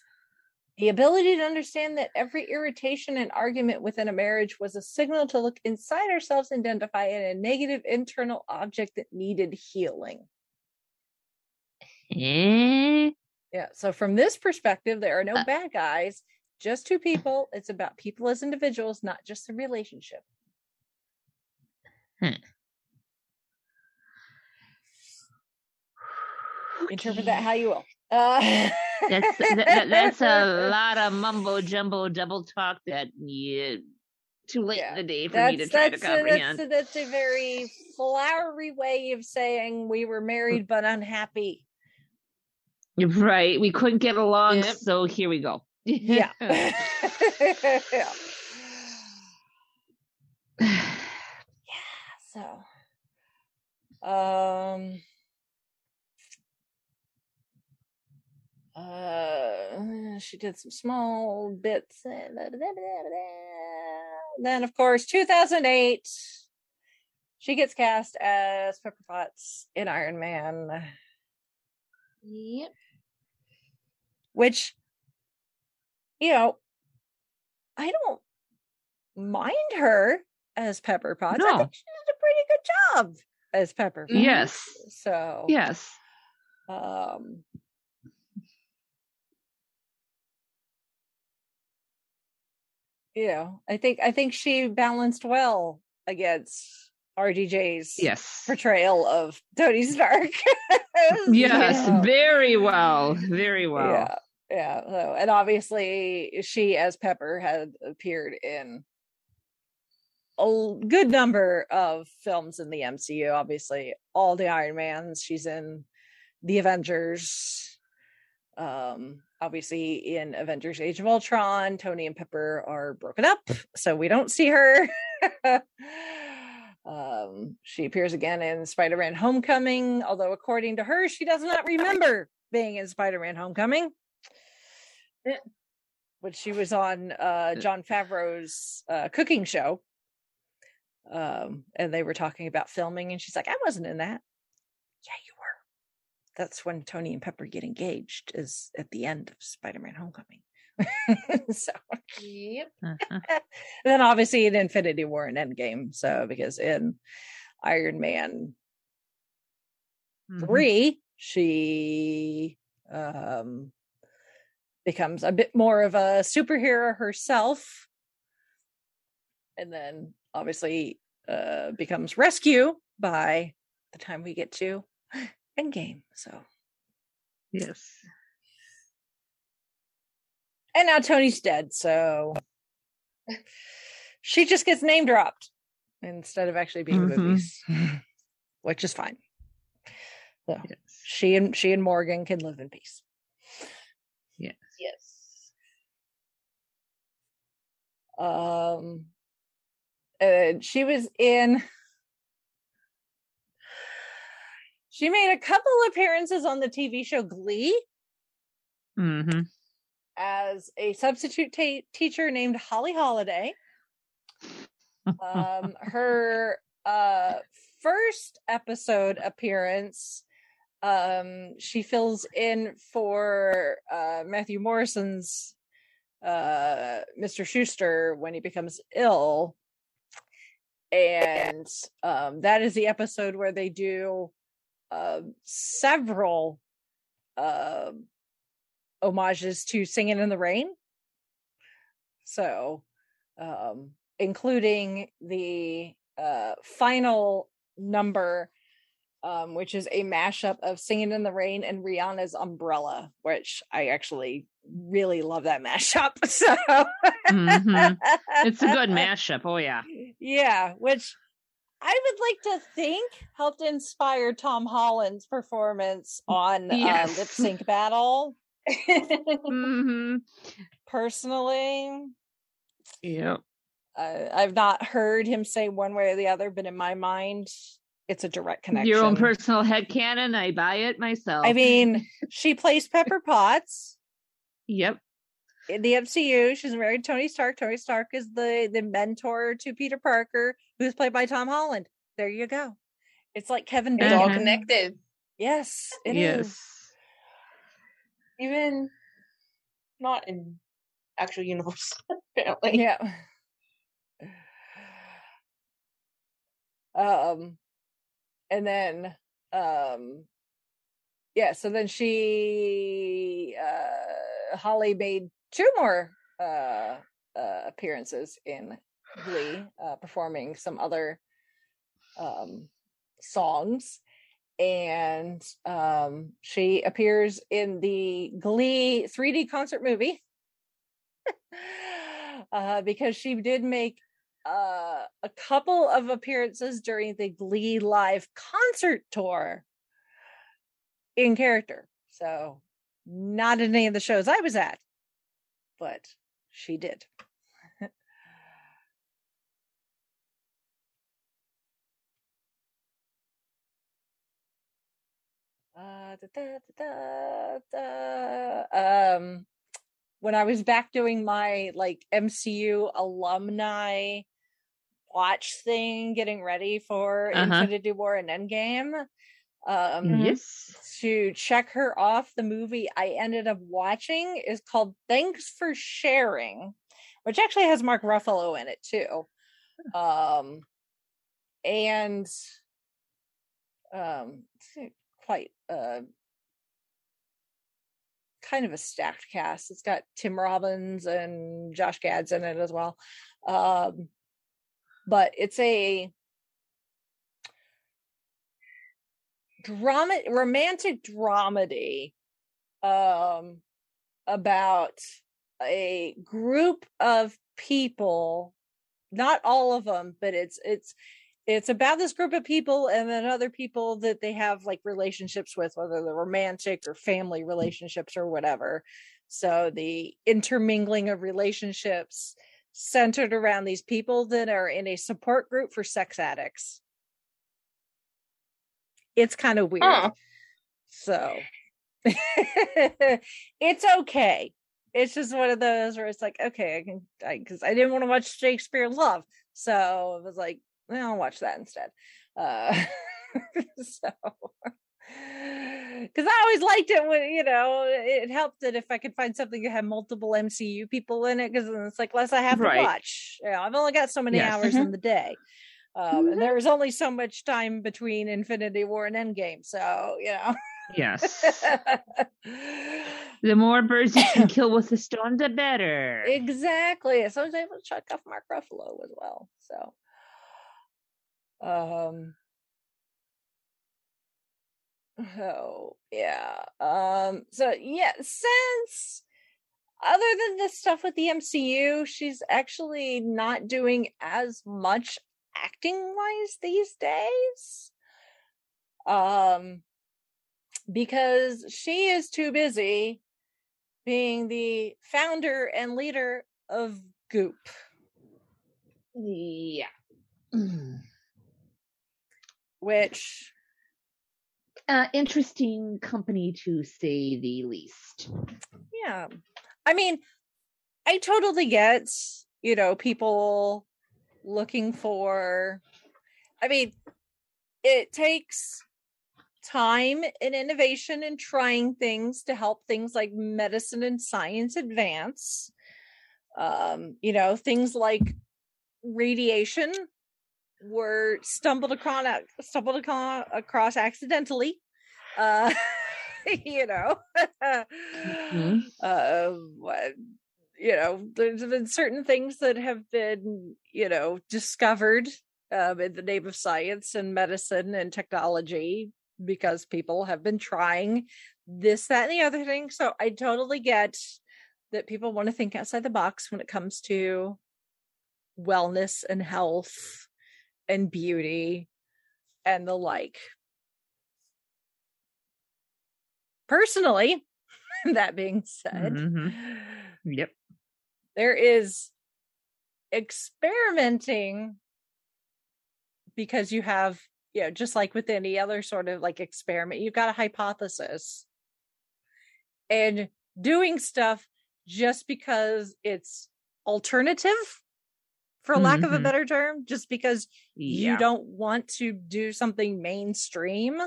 the ability to understand that every irritation and argument within a marriage was a signal to look inside ourselves and identify a negative internal object that needed healing. Eh? yeah so from this perspective there are no Uh. bad guys just two people. It's about people as individuals not just the relationship. Interpret that how you will. Uh, That's that, that- that's a lot of mumbo jumbo double talk that you too late Yeah, in the day for me to that's try to that's a, comprehend. that's, a, that's a very flowery way of saying we were married but unhappy. Right. We couldn't get along, Yep. so here we go. Yeah. yeah. So, um, uh, she did some small bits. blah. Then, of course, 2008, she gets cast as Pepper Potts in Iron Man. Yep. which you know i don't mind her as pepper potts i think she did a pretty good job as pepper potts Yes. so Yes. um you know i think i think she balanced well against RDJ's Yes. portrayal of Tony Stark. Yes, Yeah. very well. Very well. Yeah, yeah. So, and obviously, she as Pepper had appeared in a good number of films in the MCU. Obviously, all the Iron Mans. She's in the Avengers. Um, obviously, in Avengers: Age of Ultron, Tony and Pepper are broken up, so we don't see her. um, she appears again in Spider-Man: Homecoming, although according to her, she does not remember being in Spider-Man: Homecoming Eh. when she was on uh Jon Favreau's uh cooking show. Um and they were talking about filming and she's like, I wasn't in that. Yeah, you were. That's when Tony and Pepper get engaged is at the end of Spider-Man Homecoming. so Yep. Uh-huh. then obviously in Infinity War and Endgame. So because in Iron Man Mhm. three, she um becomes a bit more of a superhero herself. And then obviously uh becomes rescue by the time we get to Endgame. So Yes. and now Tony's dead, so she just gets name dropped instead of actually being in Mhm. movies. Which is fine. So Yes. she and she and Morgan can live in peace. Yes. Yes. um and she was in she made a couple appearances on the tv show glee. Mm-hmm. as a substitute ta- teacher named holly holiday um her uh first episode appearance um she fills in for uh matthew morrison's uh mr schuester when he becomes ill. And um that is the episode where they do uh several uh homages to singing in the rain so um including the uh final number um which is a mashup of singing in the rain and rihanna's umbrella which i actually really love that mashup so Mhm. It's a good mashup. Oh yeah. yeah which i would like to think helped inspire tom holland's performance on Yes. uh, lip sync battle Mm-hmm. personally yeah, uh, I've not heard him say one way or the other, but in my mind, it's a direct connection. Your own personal head canon. I buy it myself. I mean, she plays Pepper Potts Yep. In the MCU. She's married Tony Stark. Tony Stark is the the mentor to Peter Parker, who's played by Tom Holland. There you go. It's like Kevin It's Bacon. all connected. Yes, it is. yes. Even not in actual universe, apparently. Yeah. Um and then um yeah, so then she uh Holly made two more uh uh appearances in Glee, uh performing some other um songs. And um she appears in the Glee 3D concert movie. Uh, because she did make uh, a couple of appearances during the Glee Live concert tour in character. So, not in any of the shows I was at, but she did. Uh, da, da, da. Um, when I was back doing my like MCU alumni watch thing, getting ready for Uh-huh. Infinity War and Endgame, um, Mhm. Yes. to check her off, the movie I ended up watching is called Thanks for Sharing, which actually has Mark Ruffalo in it too. Um, and um, quite uh, kind of a stacked cast. It's got Tim Robbins and Josh Gad's in it as well. Um, but it's a drama romantic dramedy um about a group of people not all of them but it's it's it's about this group of people and then other people that they have like relationships with whether they're romantic or family relationships or whatever. So the intermingling of relationships centered around these people that are in a support group for sex addicts it's kind of weird. Huh. so it's okay. It's just one of those where it's like okay i can because I, didn't want to watch shakespeare love. So it was like well, i'll watch that instead. Uh so because i always liked it when you know it helped that if i could find something that had multiple mcu people in it because it's like less i have Right. to watch. You know, i've only got so many Yes. hours in the day um, Mhm. and there was only so much time between infinity war and endgame so you know Yes. the more birds you can kill with a stone, the better. exactly so i was able to check off mark ruffalo as well so um oh yeah um so yeah since other than the stuff with the mcu she's actually not doing as much acting wise these days um because she is too busy being the founder and leader of goop Yeah. which Uh, interesting company to say the least. yeah i mean i totally get you know people looking for i mean it takes time and innovation and trying things to help things like medicine and science advance um you know things like radiation were stumbled across stumbled across, accidentally uh you know Mhm. uh what- you know there's been certain things that have been you know discovered um, in the name of science and medicine and technology because people have been trying this that and the other thing so i totally get that people want to think outside the box when it comes to wellness and health and beauty and the like personally that being said Mhm. Yep. there is experimenting because you have you know just like with any other sort of like experiment you've got a hypothesis and doing stuff just because it's alternative for lack of a Mhm. better term just because Yeah. you don't want to do something mainstream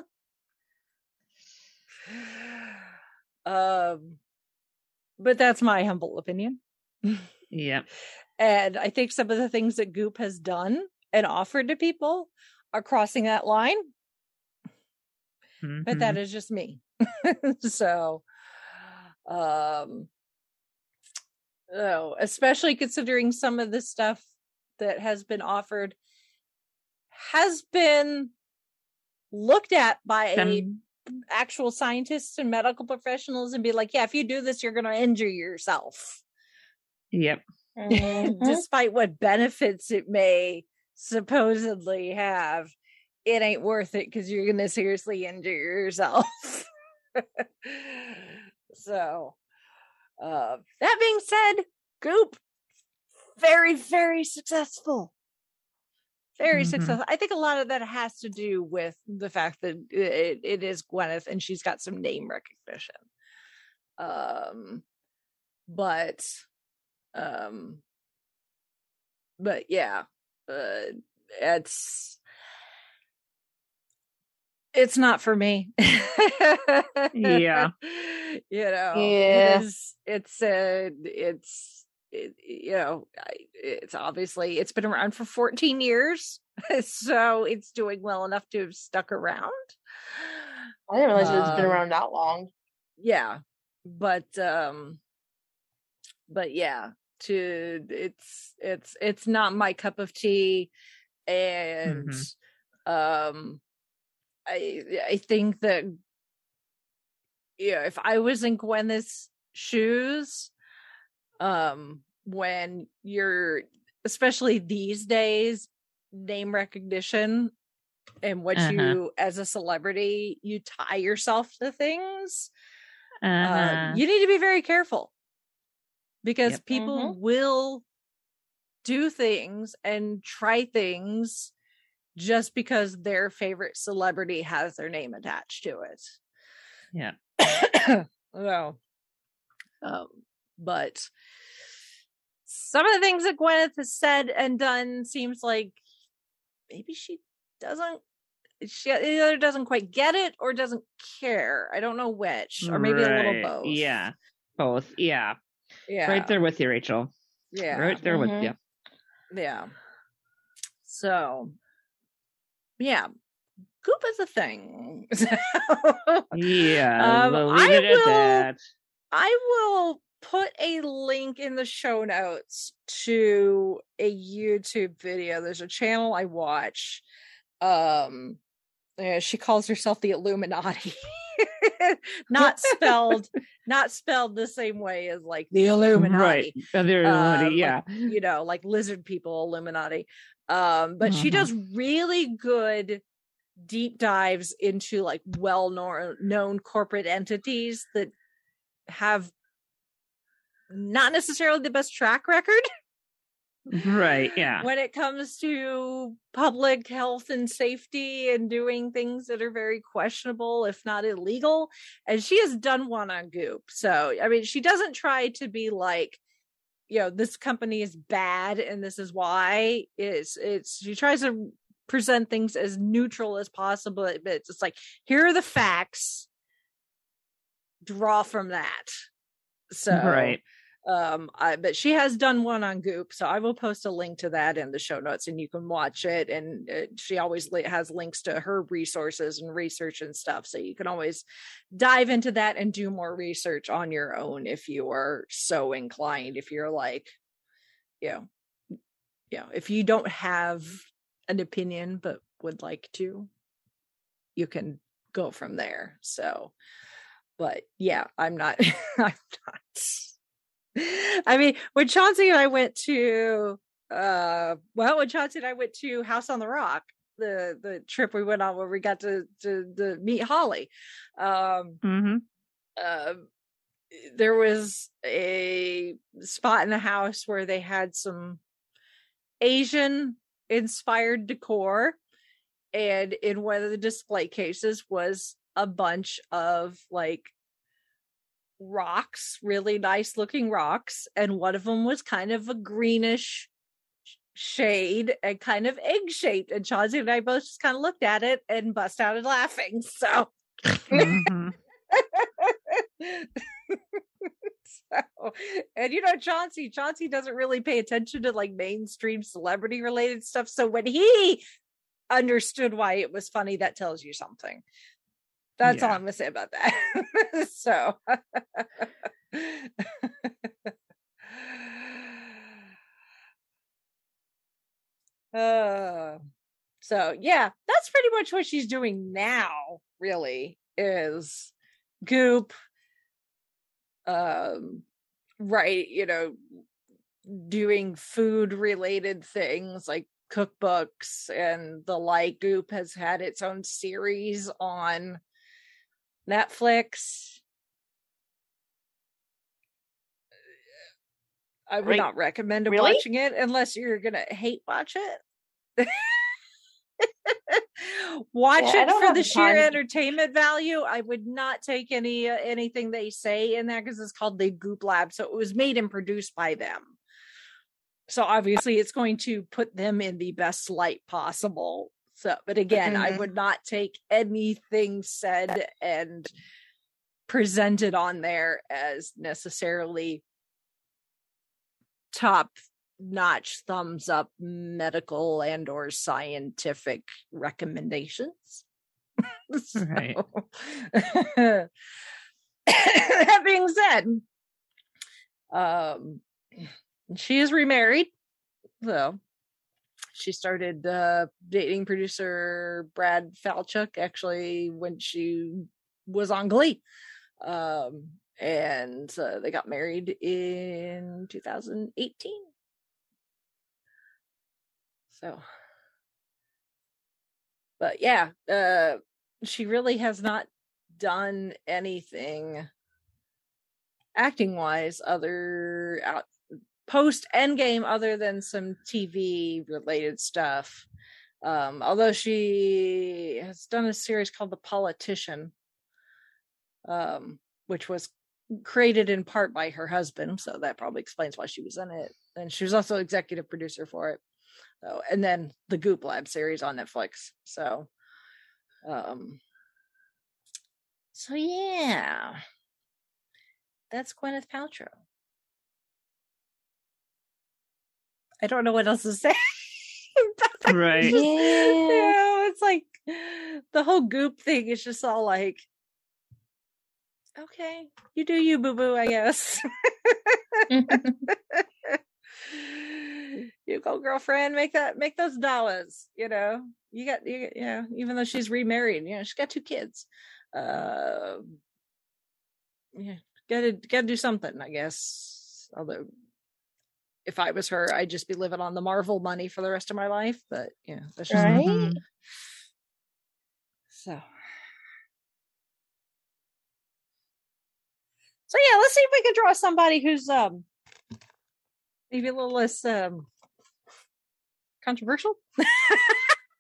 um but that's my humble opinion. Yeah. and i think some of the things that goop has done and offered to people are crossing that line but that is just me. So um oh especially considering some of the stuff that has been offered has been looked at by a Some- actual scientists and medical professionals and be like yeah if you do this you're going to injure yourself Yep. Mhm. despite what benefits it may supposedly have it ain't worth it because you're going to seriously injure yourself so uh that being said goop very very successful very Mhm. successful i think a lot of that has to do with the fact that it, it is gwyneth and she's got some name recognition um but um but yeah uh it's it's not for me Yeah. you know Yeah. it's uh it's it, you know it's obviously it's been around for 14 years so it's doing well enough to have stuck around I didn't realize it's been Um, around that long. yeah but um but yeah to it's it's it's not my cup of tea and um I I think that yeah, if I was in Gwyneth's shoes, um, when you're especially these days, name recognition and what Uh-huh. you as a celebrity you tie yourself to things uh, Uh-huh. you need to be very careful because Yep. people will do things and try things just because their favorite celebrity has their name attached to it. Yeah. well, um, but some of the things that Gwyneth has said and done seems like maybe she doesn't she either doesn't quite get it or doesn't care. I don't know which, or maybe a little both. Yeah. Both. Yeah. yeah, Right there with you, Rachel. Yeah, Right there Mhm. with you. yeah. So, yeah, goop is a thing. Yeah. Um, I will- that. I will put a link in the show notes to a YouTube video. There's a channel I watch. Um yeah, she calls herself the Illuminati. not spelled not spelled the same way as like the Illuminati. Right. Uh, like, yeah. you know, like lizard people, Illuminati. Um, but she Mhm. does really good deep dives into like well known corporate entities that have not necessarily the best track record Right. Yeah. when it comes to public health and safety and doing things that are very questionable, if not illegal. And she has done one on Goop. So, I mean, she doesn't try to be like, you know, this company is bad and this is why. It's, it's, she tries to present things as neutral as possible. But it's just like, here are the facts, draw from that. So, right. Um I, but she has done one on goop so i will post a link to that in the show notes and you can watch it and uh, she always li- has links to her resources and research and stuff so you can always dive into that and do more research on your own if you are so inclined if you're like you know you know if you don't have an opinion but would like to you can go from there so but yeah i'm not i'm not I mean, when Chauncey and I went to uh well, when Chauncey and I went to House on the Rock, the the trip we went on where we got to to, to meet Holly. Um Mm-hmm. uh, there was a spot in the house where they had some Asian inspired decor and in one of the display cases was a bunch of like rocks, really nice looking rocks, and one of them was kind of a greenish shade and kind of egg shaped. And Chauncey and I both just kind of looked at it and bust out in laughing. So, Mhm. so and you know Chauncey, Chauncey doesn't really pay attention to like mainstream celebrity related stuff. So when he understood why it was funny, that tells you something. That's all I'm gonna say about that. so uh, so yeah, that's pretty much what she's doing now, really, is goop um right, you know, doing food related things like cookbooks and the like. Goop has had its own series on Netflix. I would Right. not recommend Really? watching it unless you're gonna hate watch it. watch Yeah, it for the sheer time. entertainment value. I would not take any uh, anything they say in there because it's called the Goop Lab, so it was made and produced by them. So obviously, it's going to put them in the best light possible. So, but again, I Mhm. would not take anything said and presented on there as necessarily top notch thumbs up medical and or scientific recommendations Right. That being said um she is remarried so she started uh, dating producer Brad Falchuk actually when she was on Glee. Um, and uh, they got married in 2018. So, but yeah, uh, she really has not done anything acting wise other out post endgame other than some tv related stuff. Um although she has done a series called the politician um which was created in part by her husband so that probably explains why she was in it. And she was also executive producer for it. So and then the goop lab series on netflix. So um so yeah. That's Gwyneth Paltrow. I don't know what else to say. Right. Just, you know, it's like the whole goop thing is just all like, okay, you do you, boo boo, I guess. you go, girlfriend, make that, make those dollars. You know, you got, you, you know, even though she's remarried, you know, she's got two kids. Uh, yeah, gotta gotta do something, I guess. Although if I was her, I'd just be living on the Marvel money for the rest of my life. But yeah, that's just Right? Mhm. so. So yeah, let's see if we can draw somebody who's um maybe a little less um controversial.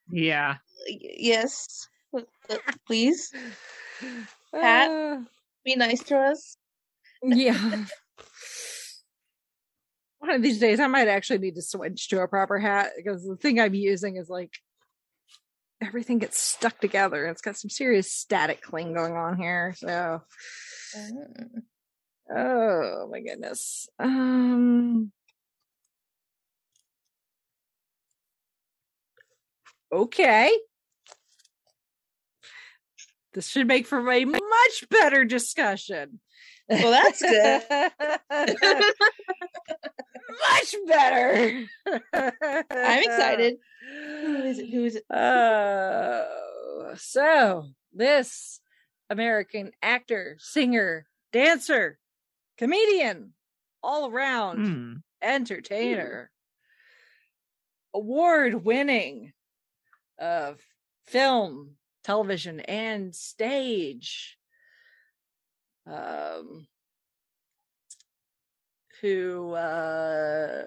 Yeah. Yes. Please Pat? Uh, be nice to us. yeah. One of these days, I might actually need to switch to a proper hat because the thing I'm using is like everything gets stuck together. It's got some serious static cling going on here. So, Mm. oh my goodness. Um. Okay. This should make for a much better discussion. Well, that's good. much better. I'm excited. Who is it? Who is it? Oh, so this American actor, singer, dancer, comedian, all around Hmm. entertainer, award winning of film, television, and stage. Um, who uh,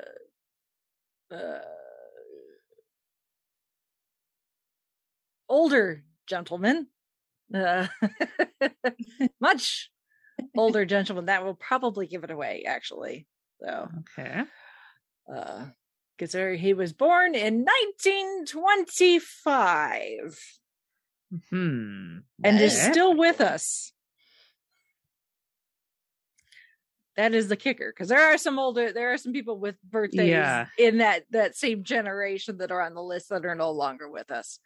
uh, older gentleman, uh, much older gentleman. That will probably give it away, actually. So, Okay. uh, consider he was born in 1925 Hmm. and is still with us. That is the kicker, because there are some older, there are some people with birthdays Yeah. in that that same generation that are on the list that are no longer with us.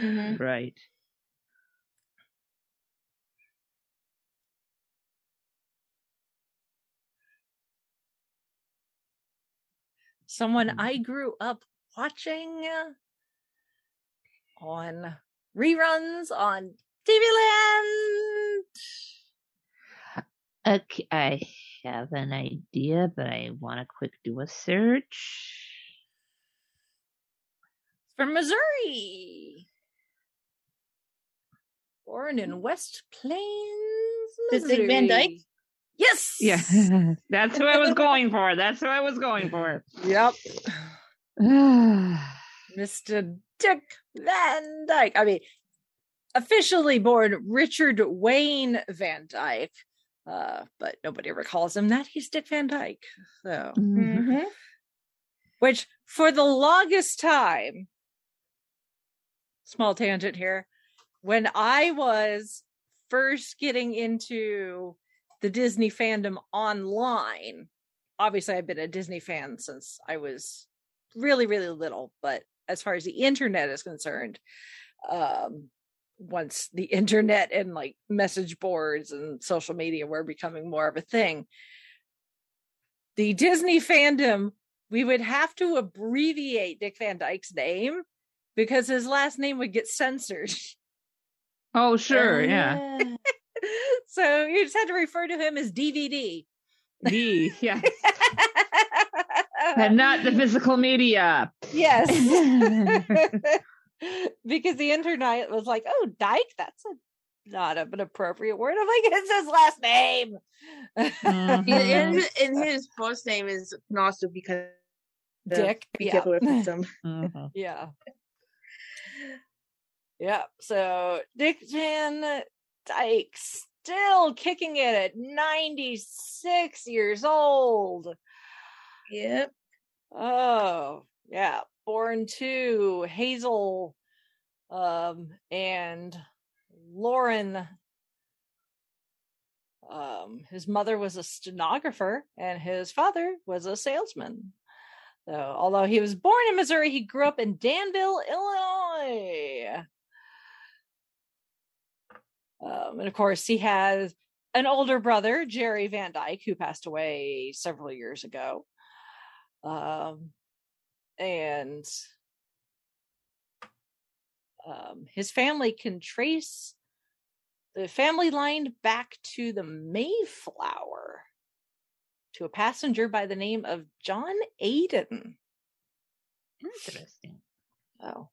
Mhm. Right. Someone Mhm. I grew up watching on reruns on TV Land. Okay, I have an idea, but I want to quick do a search. from Missouri. Born in West Plains, Is it Dick Van Dyke? Yes. Yeah, that's who I was going for. That's who I was going for. Yep. Mr. Dick Van Dyke. I mean, officially born Richard Wayne Van Dyke, uh, but nobody ever calls him that. He's Dick Van Dyke. So, Mhm. which for the longest time, small tangent here, when I was first getting into the Disney fandom online, obviously I've been a Disney fan since I was really, really little, but as far as the internet is concerned, um, once the internet and like message boards and social media were becoming more of a thing, the Disney fandom we would have to abbreviate Dick Van Dyke's name because his last name would get censored. Oh, sure, yeah. so you just had to refer to him as DVD. D, yeah. and not the physical media. Yes. Because the internet was like, oh, Dyke, that's a not an appropriate word. I'm like, it's his last name. Mhm. And, and, and his first name is can because Dick. Be yeah. careful with them. Mhm. yeah. Yeah. So Dick Van Dyke still kicking it at 96 years old. Yep. Oh, yeah. Born to Hazel um and Loren um his mother was a stenographer and his father was a salesman. So, although he was born in Missouri, he grew up in Danville, Illinois. Um, and of course, he has an older brother, Jerry Van Dyke, who passed away several years ago. Um, and um, his family can trace the family line back to the Mayflower to a passenger by the name of John Aiden. Interesting. Oh,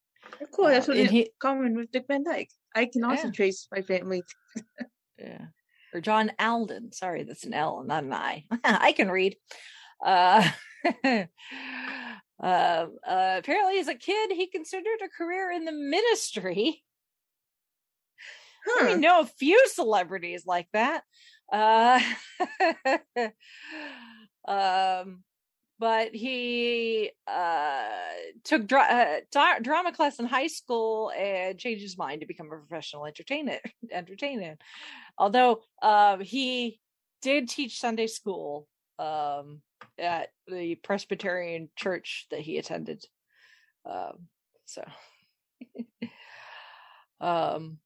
Cool. that's Uh, what and is he- common with Dick Van Dyke. I can also Yeah. trace my family. yeah. Or John Alden. Sorry, that's an L, not an I. I can read. Uh, uh, uh, apparently, as a kid, he considered a career in the ministry. Huh. We know a few celebrities like that. Uh, um, but he uh, took dra- uh, dra- drama class in high school and changed his mind to become a professional entertainer. entertainer. Although um, he did teach Sunday school um, at the Presbyterian church that he attended. Um, so, um,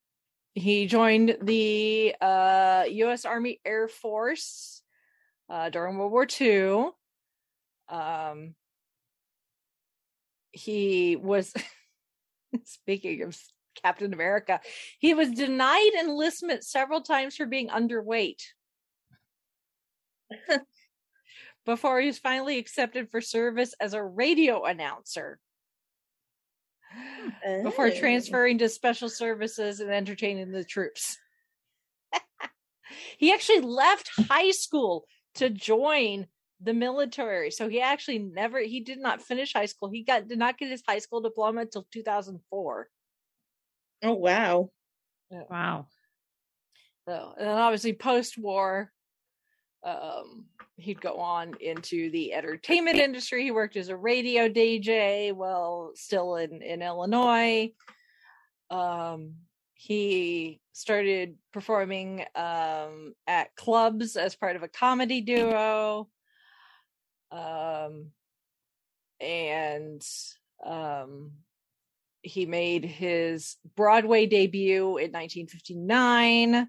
he joined the uh, U.S. Army Air Force uh, during World War II. Um, he was, speaking of Captain America, he was denied enlistment several times for being underweight. Before he was finally accepted for service as a radio announcer before Oh. transferring to special services and entertaining the troops. he actually left high school to join the military. So he actually never he did not finish high school. He got did not get his high school diploma until 2004. Oh wow. Wow. So, and then obviously post-war um he'd go on into the entertainment industry. He worked as a radio DJ while still in in Illinois. Um he started performing um at clubs as part of a comedy duo. Um and um he made his Broadway debut in 1959.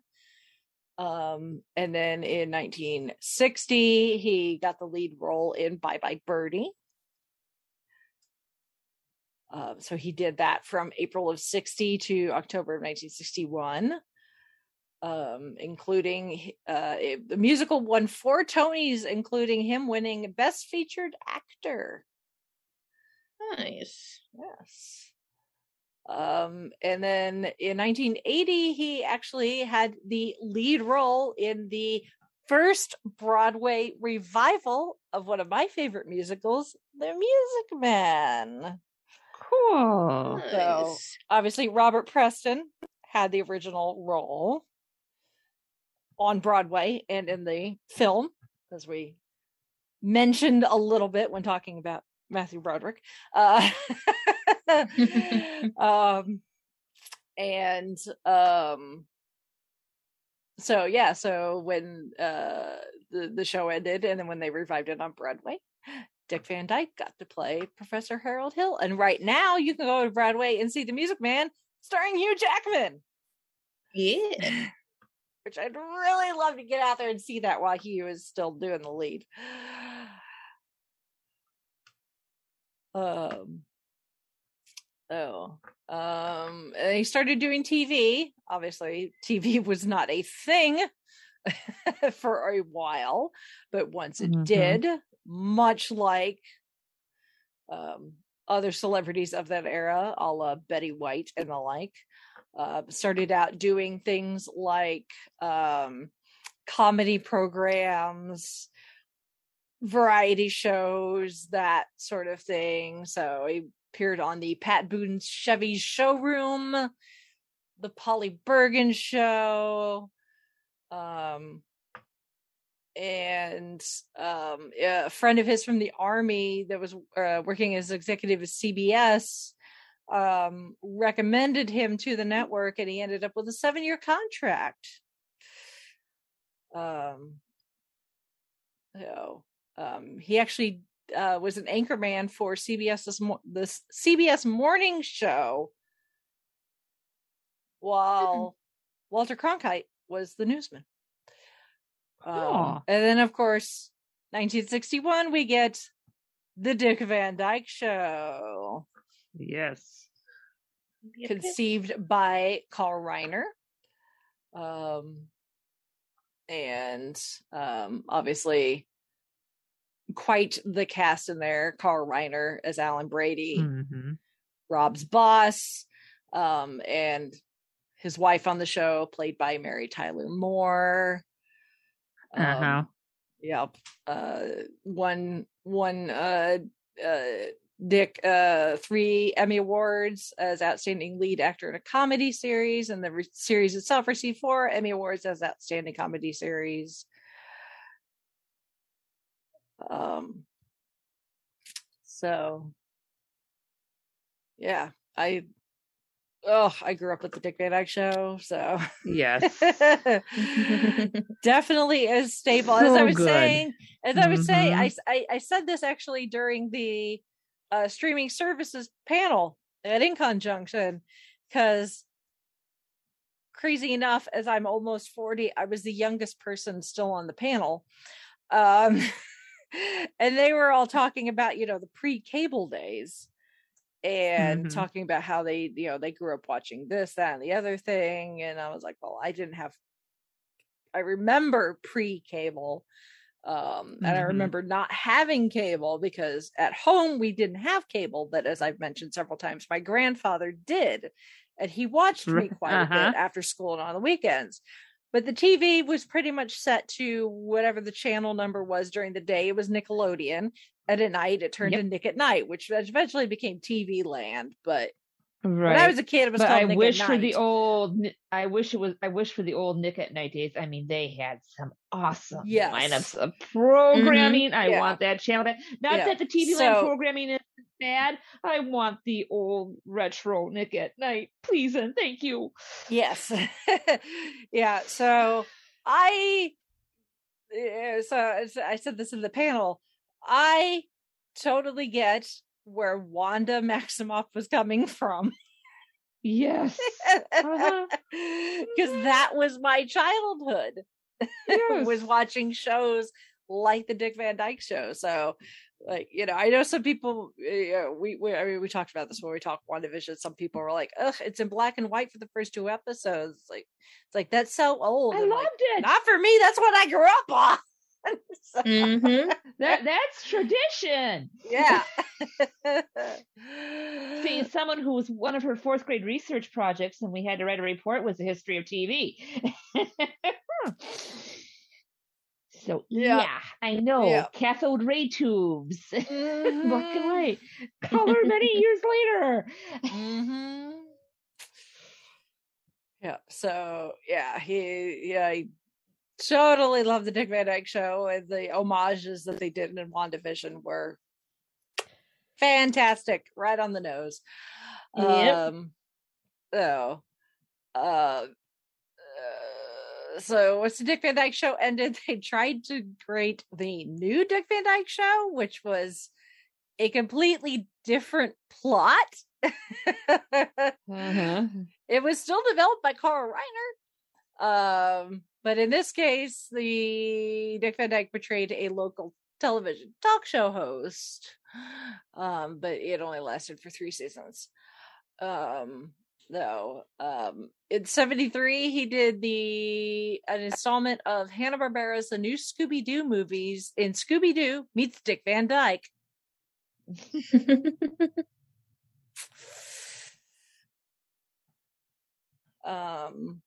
Um, and then in 1960, he got the lead role in Bye Bye Birdie. Uh, so he did that from April of 60 to October of 1961, um, including uh, it- the musical won four Tonys, including him winning Best Featured Actor. Nice. Yes. Um, and then in 1980, he actually had the lead role in the first Broadway revival of one of my favorite musicals, The Music Man. Cool. So- Obviously, Robert Preston had the original role on Broadway and in the film, as we mentioned a little bit when talking about Matthew Broderick. Uh, um, and um, so yeah, so when uh, the the show ended, and then when they revived it on Broadway, Dick Van Dyke got to play Professor Harold Hill, and right now you can go to Broadway and see The Music Man, starring Hugh Jackman, Yeah. which I'd really love to get out there and see that while he was still doing the lead. Um, oh, um, and he started doing TV. Obviously, TV was not a thing for a while, but once it Mhm. did, much like um, other celebrities of that era, a la Betty White and the like, uh, started out doing things like um, comedy programs, variety shows, that sort of thing. So he appeared on the Pat Boone Chevy showroom, the Polly Bergen show, um, and um, a friend of his from the army that was uh, working as executive at CBS um, recommended him to the network, and he ended up with a seven-year contract. Um, so um, he actually uh, was an anchorman for CBS this mo- this CBS morning show, while Walter Cronkite was the newsman. Um, and then, of course, 1961, we get the Dick Van Dyke Show, Yes. conceived by Carl Reiner. Um, and um, obviously, quite the cast in there. Carl Reiner as Alan Brady, hmm Rob's boss, um, and his wife on the show, played by Mary Tyler Moore. Um, Uh-huh. Yep. Uh, one one uh, uh, Dick uh, three Emmy awards as outstanding lead actor in a comedy series, and the re- series itself received four Emmy awards as outstanding comedy series. Um. So. Yeah, I. Oh, I grew up with the Dick Van Dyke Show, so Yes. definitely a staple. As I was good. saying, as I was saying, I, I, I I said this actually during the uh, streaming services panel at InConJunction, because crazy enough, as I'm almost forty, I was the youngest person still on the panel, um, and they were all talking about you know the pre-cable days and Mhm. talking about how they you know they grew up watching this that and the other thing and i was like well i didn't have i remember pre-cable um and i Mhm. remember not having cable because at home we didn't have cable but as i've mentioned several times my grandfather did and he watched me quite a uh-huh. bit after school and on the weekends but the tv was pretty much set to whatever the channel number was during the day it was nickelodeon and at night it turned Yep. to nick at night which eventually became tv land but right. when i was a kid it was but called I nick wish for the old. I wish it was. I wish for the old Nick at Night days. I mean, they had some awesome Yes. lineups of programming. Mm-hmm. I Yeah. want that channel. back. Not Yeah. that the TV Land So- programming is bad. I want the old retro Nick at Night, please and thank you. Yes. yeah. So I, eh, so so I said this in the panel. I totally get where Wanda Maximoff was coming from Yes. Uh-huh. because that was my childhood. Yes. was watching shows like the Dick Van Dyke Show. So, like you know, I know some people. Uh, we we I mean we talked about this when we talked WandaVision. Some people were like, "Ugh, it's in black and white for the first two episodes." Like it's like that's so old. I And, loved like, it. Not for me. That's what I grew up on. So, Mm-hmm. That that's tradition. yeah. See, someone who was one of her fourth grade research projects, and we had to write a report, was the history of TV. so Yeah. yeah, I know Yeah. cathode ray tubes, black and white, color many years later. hmm Yeah. So yeah, he yeah he totally love the Dick Van Dyke Show and the homages that they did in WandaVision were fantastic, right on the nose. Yep. Um. So, uh, uh, so once the Dick Van Dyke Show ended, they tried to create the new Dick Van Dyke Show, which was a completely different plot. Uh-huh. it was still developed by Carl Reiner. Um, but in this case, the Dick Van Dyke portrayed a local television talk show host. um, but it only lasted for three seasons. Um, though, um, in '73, he did the an installment of Hanna Barbera's The New Scooby Doo movies in Scooby Doo meets Dick Van Dyke. Um,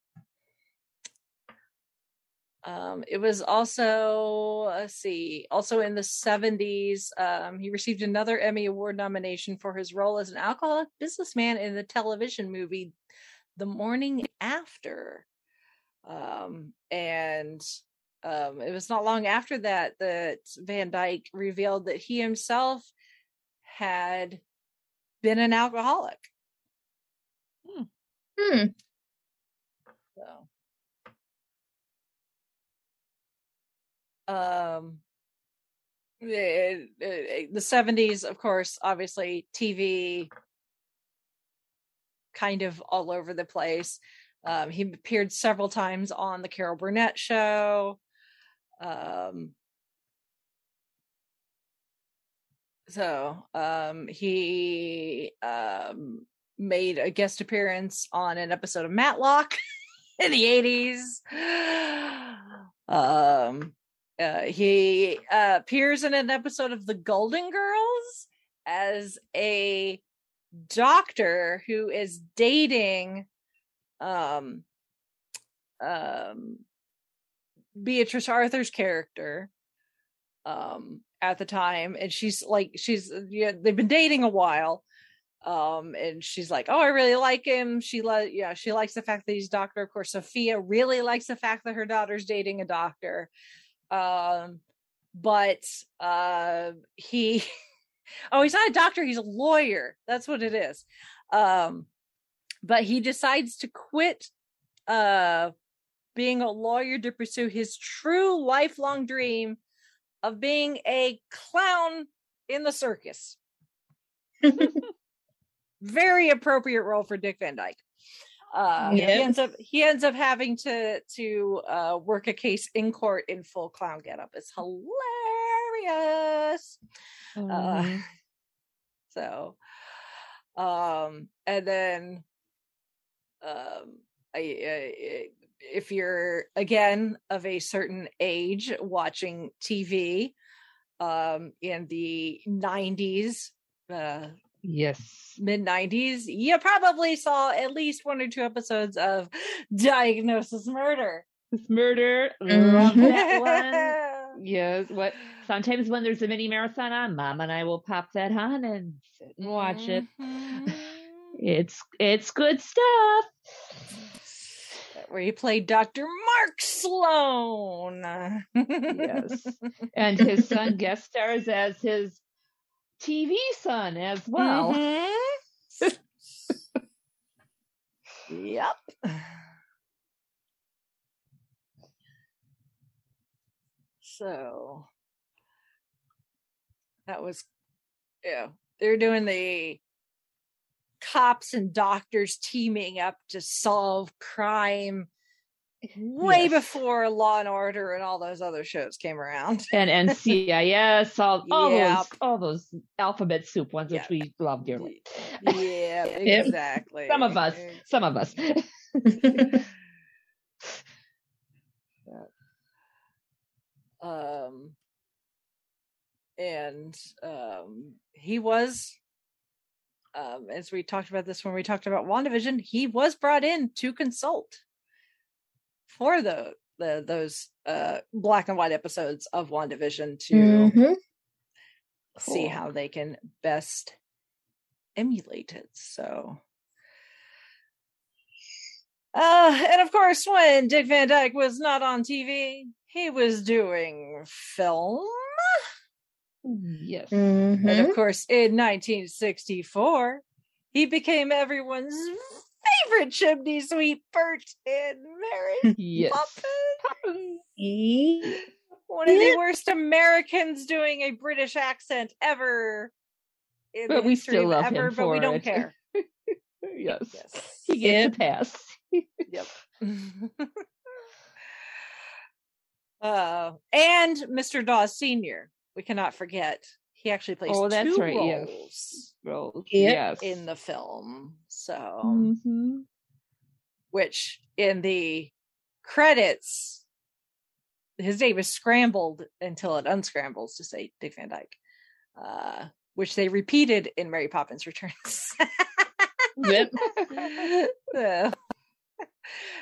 um, it was also, let's see, also in the 70s, um, he received another Emmy Award nomination for his role as an alcoholic businessman in the television movie The Morning After. Um, and um, it was not long after that that Van Dyke revealed that he himself had been an alcoholic. Hmm. So, um, the the seventies, of course, obviously TV, kind of all over the place. Um, he appeared several times on the Carol Burnett show. Um, so um, he um, made a guest appearance on an episode of Matlock in the 80s. Um, uh, he uh, appears in an episode of The Golden Girls as a doctor who is dating um um Beatrice Arthur's character um at the time. And she's like she's yeah they've been dating a while. Um and she's like oh i really like him. She like yeah she likes the fact that he's doctor. Of course sophia really likes the fact that her daughter's dating a doctor um but uh he oh he's not a doctor he's a lawyer. That's what it is. Um but he decides to quit uh being a lawyer to pursue his true lifelong dream of being a clown in the circus. Very appropriate role for Dick Van Dyke. Uh, Yep. He ends up he ends up having to to uh, work a case in court in full clown getup. It's hilarious. Uh, Mhm. so, um, and then, um, I, I, if you're again of a certain age watching TV, um, in the '90s, uh, yes. mid 90s, you probably saw at least one or two episodes of Diagnosis Murder. This murder. Love that one. Yes. What sometimes when there's a mini marathon on, mom and I will pop that on and sit and watch it. Mhm. It's it's good stuff. Where you played Dr. Mark Sloan. Yes. And his son guest stars as his TV son as well. Mhm. yep. So that was yeah. They're doing the cops and doctors teaming up to solve crime way Yes. before Law and Order and all those other shows came around. And NCIS, all, all Yep. those all those alphabet soup ones which we love dearly. Yeah, exactly. Some of us. Some of us. um and um he was um as we talked about this when we talked about WandaVision, he was brought in to consult for the the those uh black and white episodes of WandaVision to Mhm. see Cool. how they can best emulate it. So uh and of course when Dick Van Dyke was not on TV, he was doing film. yes. And Mhm. of course, in 1964, he became everyone's favorite chimney sweep Bert in Mary Yes. Poppins. Ye- One of the worst Americans doing a British accent ever. In But we still of love him ever, but we for don't it. care. Yes. Yes. He gets a pass. Yep. uh, and Mr. Dawes Sr. We cannot forget. He actually plays Oh, that's two right, roles Roll. Yep. Yes. in the film. So, Mhm. which in the credits, his name is scrambled until it unscrambles to say Dick Van Dyke, uh, which they repeated in Mary Poppins Returns. Yep. So-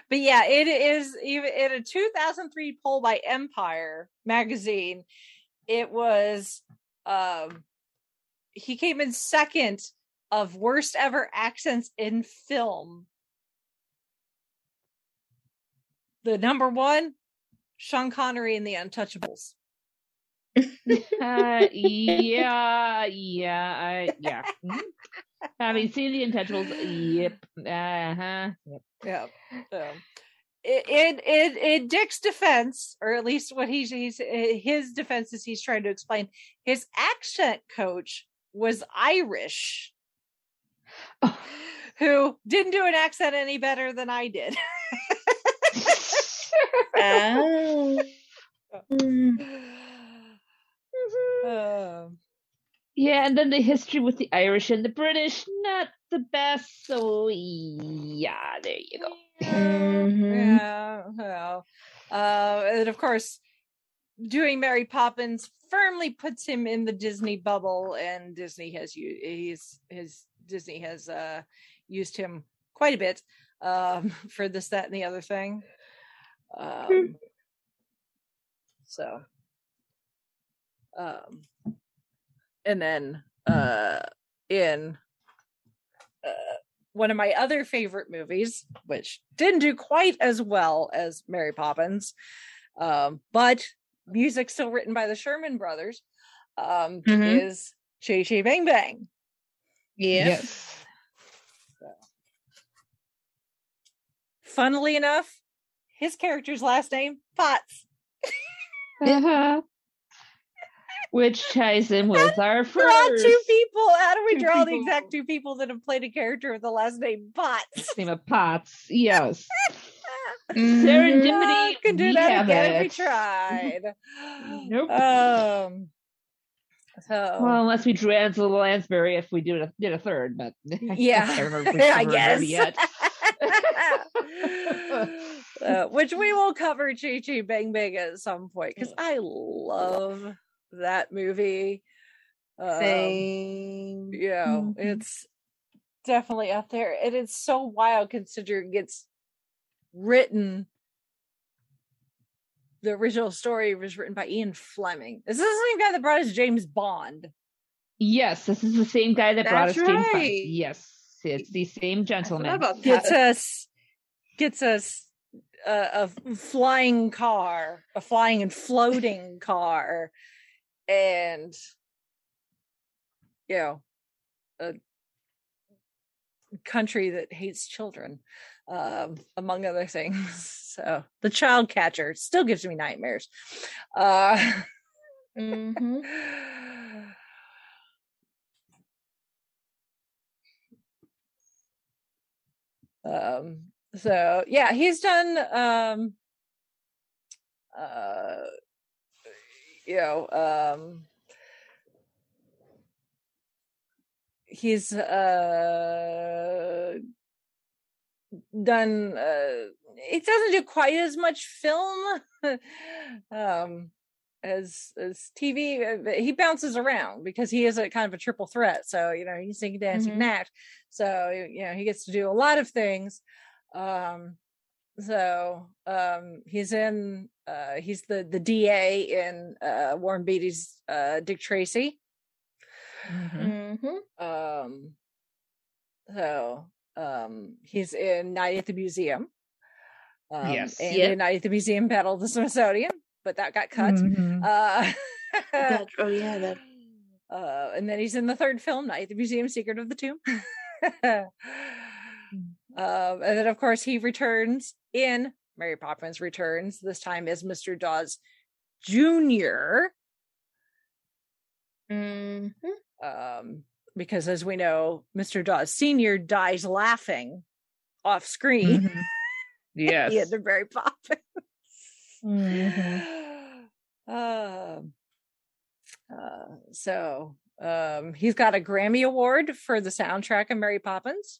but yeah, it is even in a 2003 poll by Empire magazine. It was um he came in second of worst ever accents in film. The number one, Sean Connery in The Untouchables. uh, yeah, yeah, I, yeah. Mhm. Having seen the Untouchables, yep, uh huh, yep. Yeah. So in in in Dick's defense, or at least what he's he's his defense is he's trying to explain, his accent coach was Irish, who didn't do an accent any better than I did. Oh. Mm. Um, Yeah, and then the history with the Irish and the British, not the best. So yeah, there you go. Mhm. Yeah, well, uh, and of course, doing Mary Poppins firmly puts him in the Disney bubble, and Disney has you he's his Disney has uh used him quite a bit um for this, that, and the other thing. Um, so, um, and then uh in uh one of my other favorite movies, which didn't do quite as well as Mary Poppins, um, but music still written by the Sherman Brothers, um, Mhm. is Chitty Chitty Bang Bang. Yeah. Funnily enough, his character's last name Potts. Uh-huh. Which ties in with our Draw first two people. How do we Two draw the exact two people that have played a character with the last name Potts? name of Potts. Yes. Serendipity. Ah, could do we that again if we tried. Nope. Um. So Well, unless we drew Angela Lansbury if we did a, did a third, but Yeah, I remember I guess. yet. uh, which we will cover Chitty Chitty Bang Bang at some point because I love that movie. Um, Same. you know, Mhm. it's definitely up there, and it's so wild considering it's written. The original story was written by Ian Fleming. Is this the same guy that brought us James Bond? Yes, this is the same guy that brought us That's James Bond. Yes, it's the same gentleman. Gets us, gets us a, a flying car, a flying and floating car, and you know, a country that hates children, um, among other things. So the child catcher still gives me nightmares. Uh, Mhm. um so yeah he's done um uh you know um he's uh done uh it doesn't do quite as much film um as as TV uh, he bounces around because he is a kind of a triple threat so you know he's singing dancing Mhm. can act so you know he gets to do a lot of things um so um he's in uh he's the the DA in uh Warren Beatty's uh Dick Tracy Mhm. Mhm. um so um he's in Night at the Museum um, Yes. and Yep. in Night at the Museum Battle of the Smithsonian but that got cut Mhm. uh That- oh yeah, that. uh and then he's in the third film Night at the Museum Secret of the Tomb um and then of course he returns in Mary Poppins returns this time as Mr. Dawes Jr. Mhm. um, because as we know, Mr. Dawes Senior dies laughing off screen Mhm. Yes. at the Mary Poppins. Mhm. um, uh, so So um, he's got a Grammy Award for the soundtrack of Mary Poppins.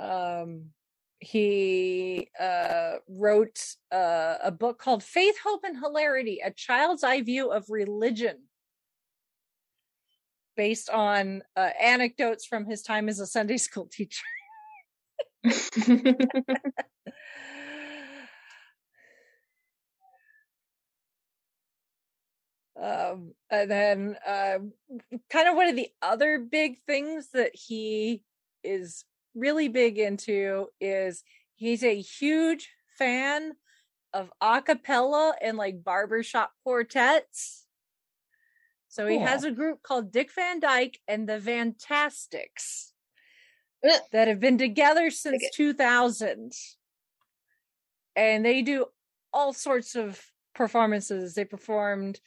Um, he uh, wrote uh, a book called Faith, Hope, and Hilarity A Child's Eye View of Religion, based on uh, anecdotes from his time as a Sunday school teacher. um, and then uh, kind of one of the other big things that he is really big into is he's a huge fan of a cappella and like barbershop quartets. So he has a group called Dick Van Dyke and the Fantastics that have been together since Okay. 2000. And they do all sorts of performances. They performed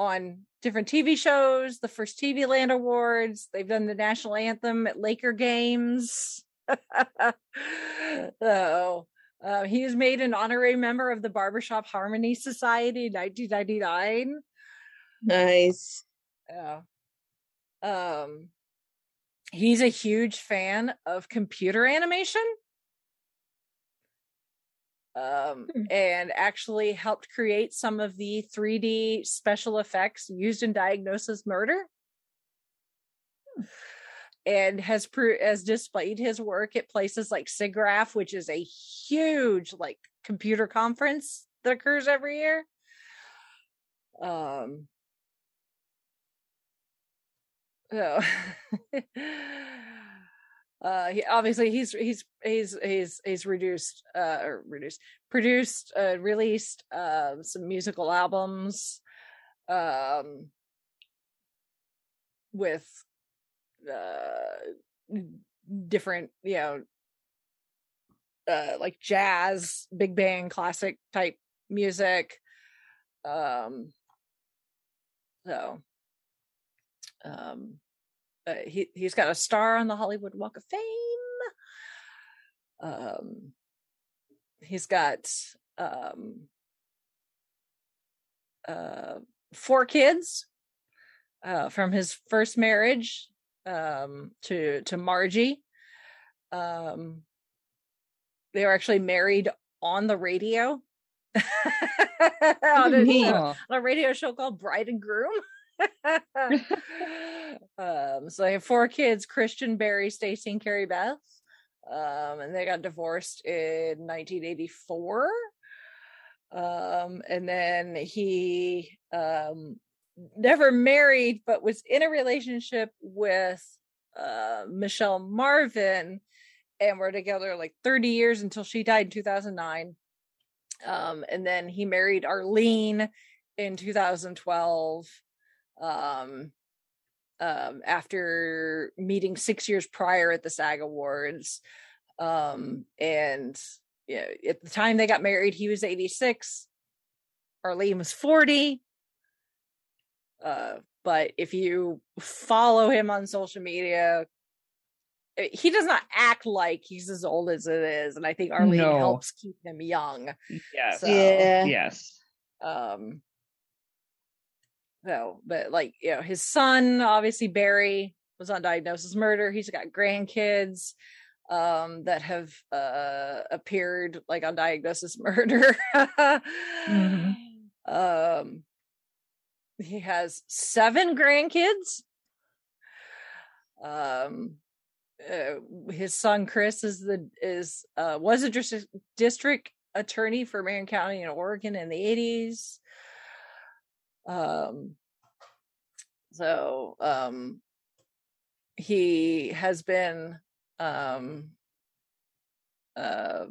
on different TV shows, the first TV Land Awards. They've done the national anthem at Laker games. so uh, he was made an honorary member of the Barbershop Harmony Society in 1999. nice. Yeah. Um, he's a huge fan of computer animation. Um, Hmm. and actually helped create some of the 3D special effects used in Diagnosis Murder. And has pro- has displayed his work at places like SIGGRAPH, which is a huge like computer conference that occurs every year. Um, so uh he obviously he's he's he's he's he's reduced uh or reduced produced uh released uh some musical albums um with uh different you know uh like jazz big band classic type music um so um uh, he he's got a star on the Hollywood Walk of Fame. Um, he's got um, uh, four kids uh, from his first marriage um, to to Margie. Um, they were actually married on the radio. on, a, on a radio show called Bride and Groom. um, so they have four kids: Christian, Barry, Stacy, and Carrie Beth. Um, and they got divorced in 1984. Um, and then he um never married, but was in a relationship with uh Michelle Marvin, and were together like 30 years until she died in 2009. Um, and then he married Arlene in 2012 um um after meeting six years prior at the SAG Awards. Um and yeah, at the time they got married, he was 86, Arlene was 40. Uh, but if you follow him on social media, eh, he does not act like he's as old as it is, and I think Arlene No. helps keep him young. Yes. So, Yeah. Yes. um so but like you know his son obviously barry was on diagnosis murder. He's got grandkids um that have uh appeared like on diagnosis murder. Mhm. um he has seven grandkids. Um uh, his son chris is the is uh was a dis- district attorney for marion county in oregon in the 80s um so um he has been um uh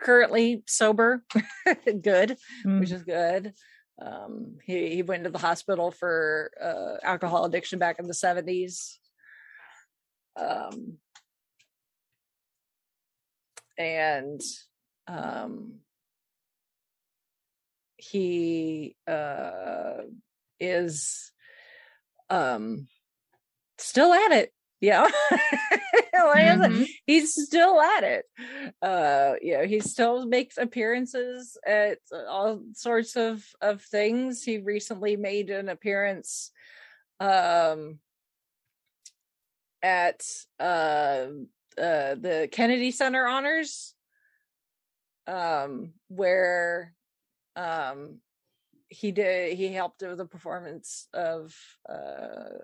currently sober good which is good. Um he he went to the hospital for uh alcohol addiction back in the 70s um and um he uh is um still at it Yeah. like I said, Mhm. he's still at it. Uh yeah, he still makes appearances at all sorts of of things. He recently made an appearance um at uh uh the Kennedy Center honors um where um he did he helped with the performance of uh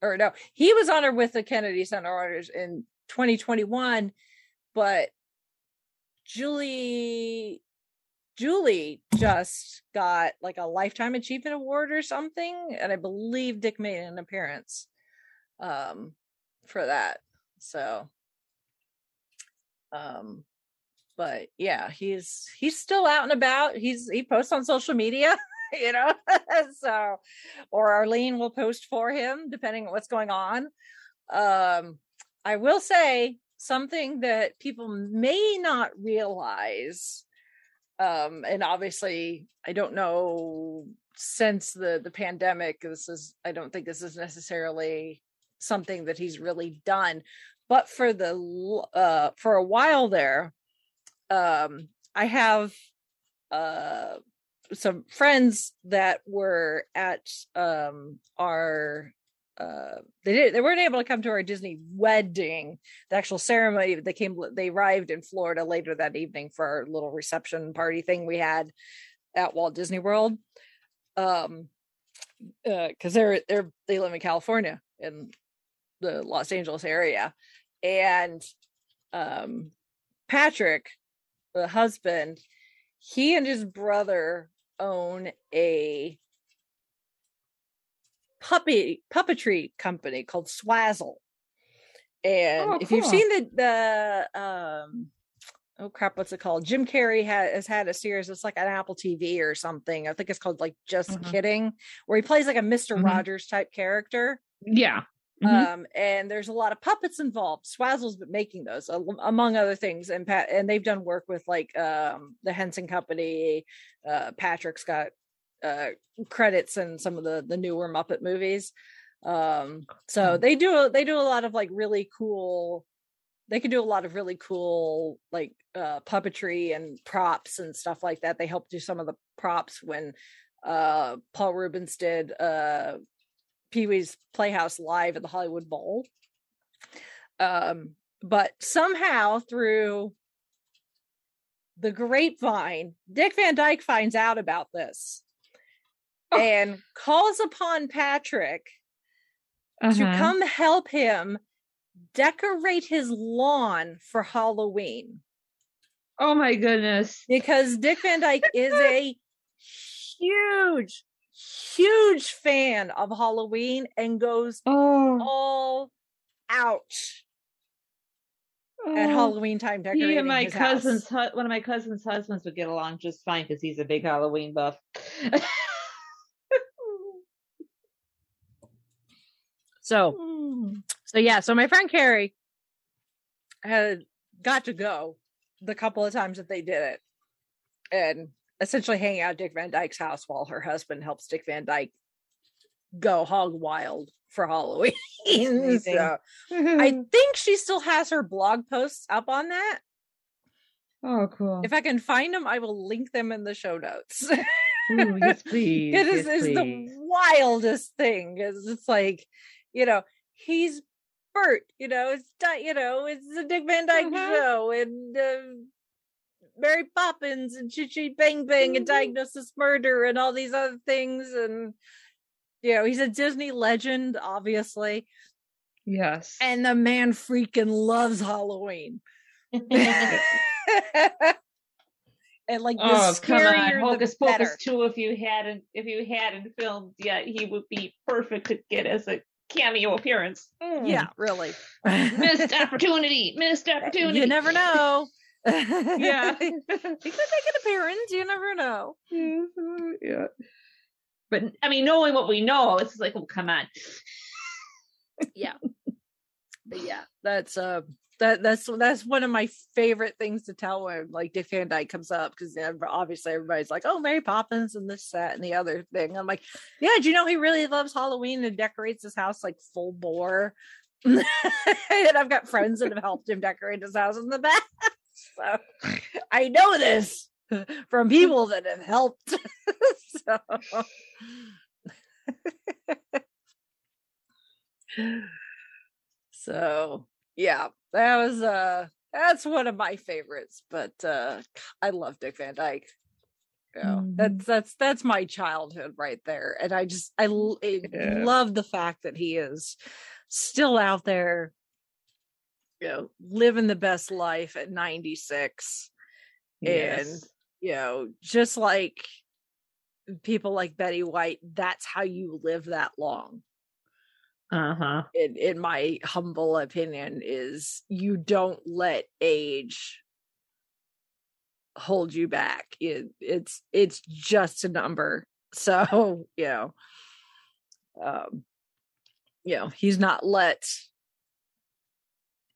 or no he was honored with the kennedy center honors in 2021 but julie julie just got like a lifetime achievement award or something and i believe dick made an appearance um for that so um but yeah he's he's still out and about. He's he posts on social media you know so or arlene will post for him depending on what's going on. Um i will say something that people may not realize um and obviously i don't know since the the pandemic this is i don't think this is necessarily something that he's really done but for the uh for a while there um i have uh some friends that were at um our uh they did they weren't able to come to our disney wedding the actual ceremony they came they arrived in florida later that evening for our little reception party thing we had at walt disney world. Um uh because they're they're they live in california in the los angeles area. And um patrick the husband he and his brother own a puppy puppetry company called Swazzle. And Oh, if you've seen the the um oh crap, what's it called? Jim Carrey ha- has had a series. It's like an Apple TV or something. I think it's called like Just Mhm. Kidding, where he plays like a mister Mhm. Rogers type character. Yeah. Mhm. Um, and there's a lot of puppets involved. Swazzle's been making those among other things, and Pat and they've done work with like um the Henson Company. Uh, Patrick's got uh credits in some of the the newer Muppet movies. Um, so Cool. they do they do a lot of like really cool. They can do a lot of really cool like uh puppetry and props and stuff like that. They helped do some of the props when uh Paul Reubens did uh Pee Wee's Playhouse live at the Hollywood Bowl. Um, but somehow through the grapevine, Dick Van Dyke finds out about this Oh. and calls upon Patrick to Uh-huh. come help him decorate his lawn for Halloween Oh my goodness. because Dick Van Dyke is a huge, huge fan of Halloween and goes Oh. all out at oh. Halloween time decorating He and my cousin's hu- one of my cousin's husbands would get along just fine because he's a big Halloween buff. So, hmm. so yeah. So my friend Carrie had got to go the couple of times that they did it, and essentially hanging out at Dick Van Dyke's house while her husband helps Dick Van Dyke go hog wild for Halloween. So I think she still has her blog posts up on that. oh, cool. If I can find them, I will link them in the show notes. Ooh, yes, please. it is, yes, is the wildest thing. It's, it's like, you know, he's Bert, you know, it's you know, it's the Dick Van Dyke Mhm. show and uh, Mary Poppins and Chitty Chitty Bang Bang and Mhm. Diagnosis Murder and all these other things and you know, he's a Disney legend, obviously. Yes. And the man freaking loves Halloween. and like oh come on, Hocus. Pocus two. If you hadn't, if you hadn't filmed yet, he would be perfect to get as a cameo appearance. Mm. Yeah, really. missed opportunity, missed opportunity. You never know. Yeah. he could make an appearance. You never know. yeah. But I mean, knowing what we know, it's like, oh, come on. Yeah. But yeah, that's uh that that's that's one of my favorite things to tell when like Dick Van Dyke comes up because obviously everybody's like, oh, Mary Poppins and this, that, and the other thing. I'm like, yeah, do you know he really loves Halloween and decorates his house like full bore and I've got friends that have helped him decorate his house in the past. So I know this from people that have helped. so so yeah, that was uh that's one of my favorites, but uh I love Dick Van Dyke. You know, Mhm. that's that's that's my childhood right there. And I just I Yeah. love the fact that he is still out there, you know, living the best life at 96 Yes. you know, just like people like Betty White, that's how you live that long. Uh-huh. In in my humble opinion, is you don't let age hold you back. It, it's it's just a number. So, you know, um, you know, he's not let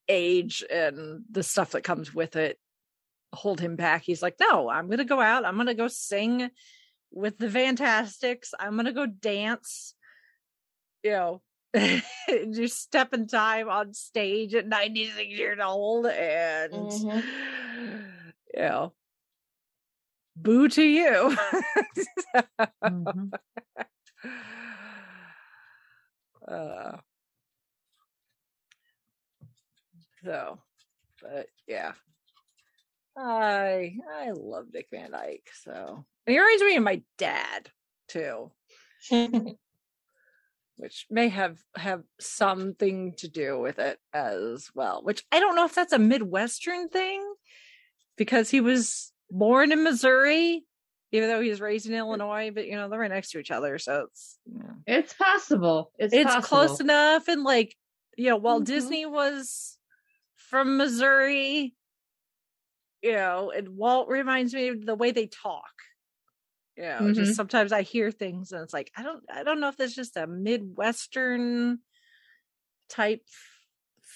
age and the stuff that comes with it hold him back. He's like, no, I'm gonna go out. I'm gonna go sing with the Fantastics. I'm gonna go dance. You know, just step in time on stage at 96 years old, and Mhm. you know, boo to you. Mhm. uh, so, but yeah, I I love Dick Van Dyke. So and he reminds me of my dad too, which may have have something to do with it as well. Which I don't know if that's a Midwestern thing because he was born in Missouri, even though he was raised in Illinois. But you know they're right next to each other, so it's you know, It's possible. It's, it's possible. close enough. And like you know, while Mhm. Disney was from Missouri, you know, and Walt reminds me of the way they talk. You know, just Mhm. sometimes I hear things and it's like I don't I don't know if that's just a Midwestern type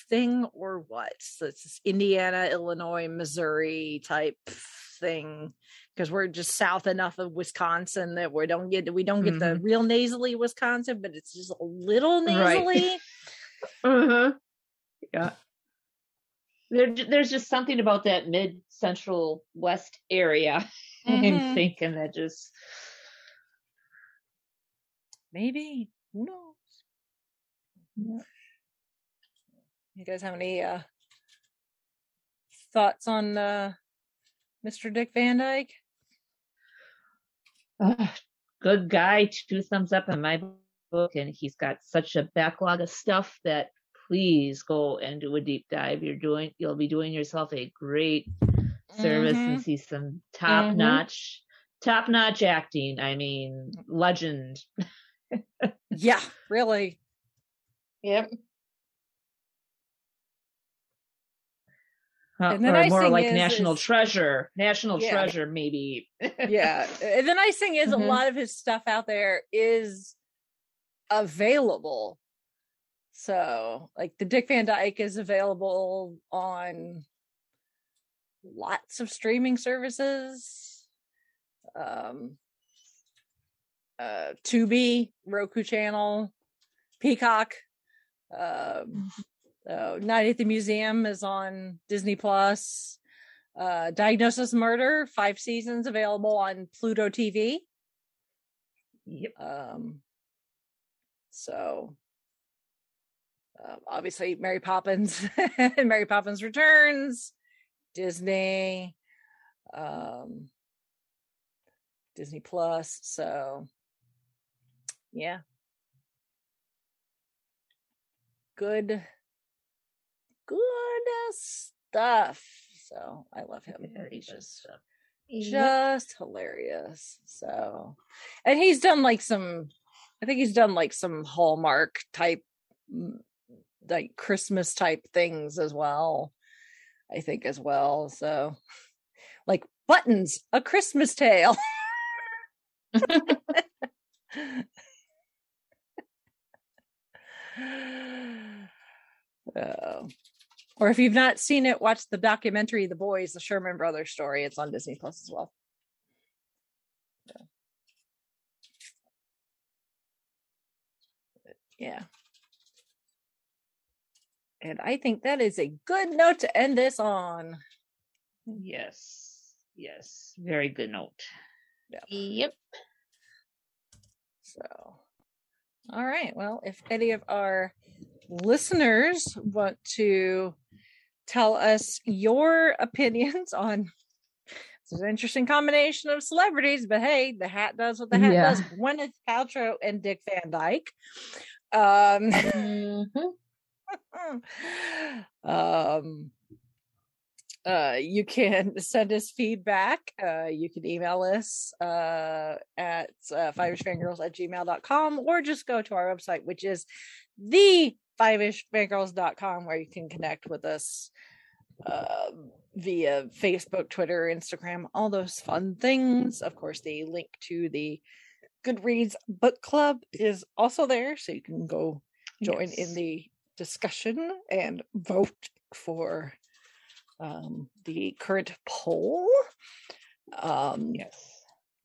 thing or what. So it's this Indiana, Illinois, Missouri type thing because we're just south enough of Wisconsin that we don't get we don't get the real nasally Wisconsin, but it's just a little Right. nasally. Uh-huh. Yeah. There, there's just something about that mid central west area. I'm Mhm. thinking that just Maybe. Who knows? You guys have any uh thoughts on uh Mr. Dick Van Dyke? uh, good guy. Two thumbs up in my book, and he's got such a backlog of stuff that please go and do a deep dive. You're doing, you'll be doing yourself a great service and see some top notch, top notch acting. I mean, legend. Yeah, really. Yep. Uh, And the or nice more thing like is- national is- treasure, national Yeah. treasure, maybe. Yeah. and the nice thing is a Mhm. lot of his stuff out there is available. So, like the Dick Van Dyke is available on lots of streaming services. Um uh Tubi, Roku channel, Peacock. Um so Night at the Museum is on Disney Plus. Uh Diagnosis Murder, five seasons available on Pluto TV. Yep. Um, so uh, obviously Mary Poppins, and Mary Poppins Returns, Disney, um, Disney Plus. So yeah, good, good stuff. So I love him. He's just just hilarious. So, and he's done like some, I think he's done like some Hallmark type, mm, like Christmas type things as well. I think as well. So, like Buttons, a Christmas tale. Or if you've not seen it, watch the documentary "The Boys," the Sherman Brothers story. It's on Disney Plus as well. Yeah. And I think that is a good note to end this on. Yes. Yes. Very good note. Yep. So, all right. Well, if any of our listeners want to tell us your opinions on this, it's an interesting combination of celebrities, but hey, the hat does what the hat Yeah. does. Gwyneth Paltrow and Dick Van Dyke. Um, Mhm. um uh you can send us feedback uh you can email us uh at uh, fiveishfangirls at gmail.com or just go to our website which is the fiveishfangirls.com where you can connect with us uh, via facebook twitter instagram all those fun things. Of course the link to the goodreads book club is also there so you can go join in the discussion and vote for um, the current poll. Um, Yes.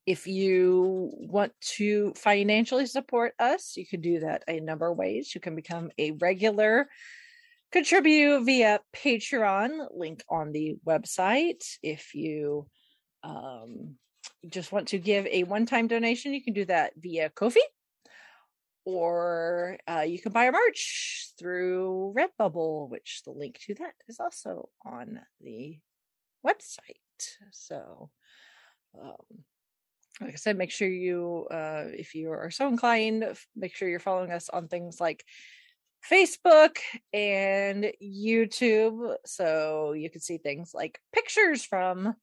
If you want to financially support us, you can do that a number of ways. You can become a regular contribute via Patreon, link on the website. If you um, just want to give a one time donation, you can do that via Ko-fi or uh, you can buy our merch through Redbubble, which the link to that is also on the website. So, um, like I said, make sure you, uh, if you are so inclined, make sure you're following us on things like Facebook and YouTube, so you can see things like pictures from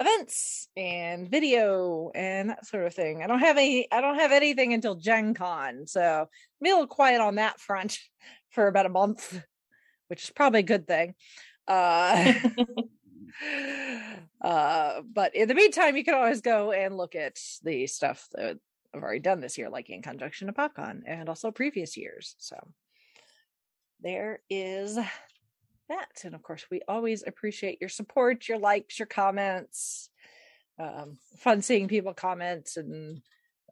events and video and that sort of thing. I don't have any I don't have anything until Gen Con, so be a little quiet on that front for about a month, which is probably a good thing. Uh uh but in the meantime you can always go and look at the stuff that I've already done this year, like InConJunction to PopCon and also previous years. So there is that. And of course, we always appreciate your support, your likes, your comments. Um, fun seeing people comment and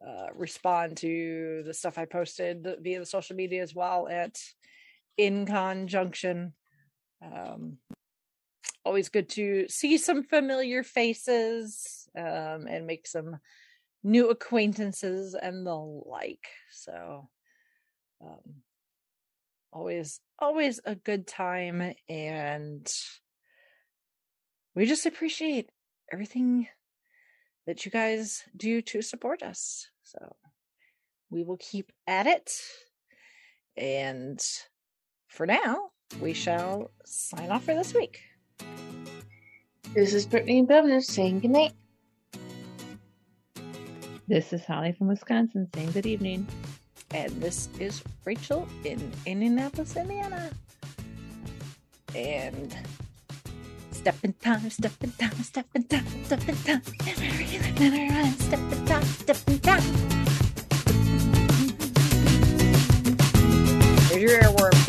uh, respond to the stuff I posted via the social media as well at InConJunction. Um, always good to see some familiar faces um, and make some new acquaintances and the like. So, um, always always a good time and we just appreciate everything that you guys do to support us so we will keep at it and for now we shall sign off for this week This is Brittany and Bevan saying goodnight. This is Holly from Wisconsin saying good evening. And this is rachel in indianapolis indiana. And step in time step in time step in time step in time. Never never run step in time step in time. Your earworm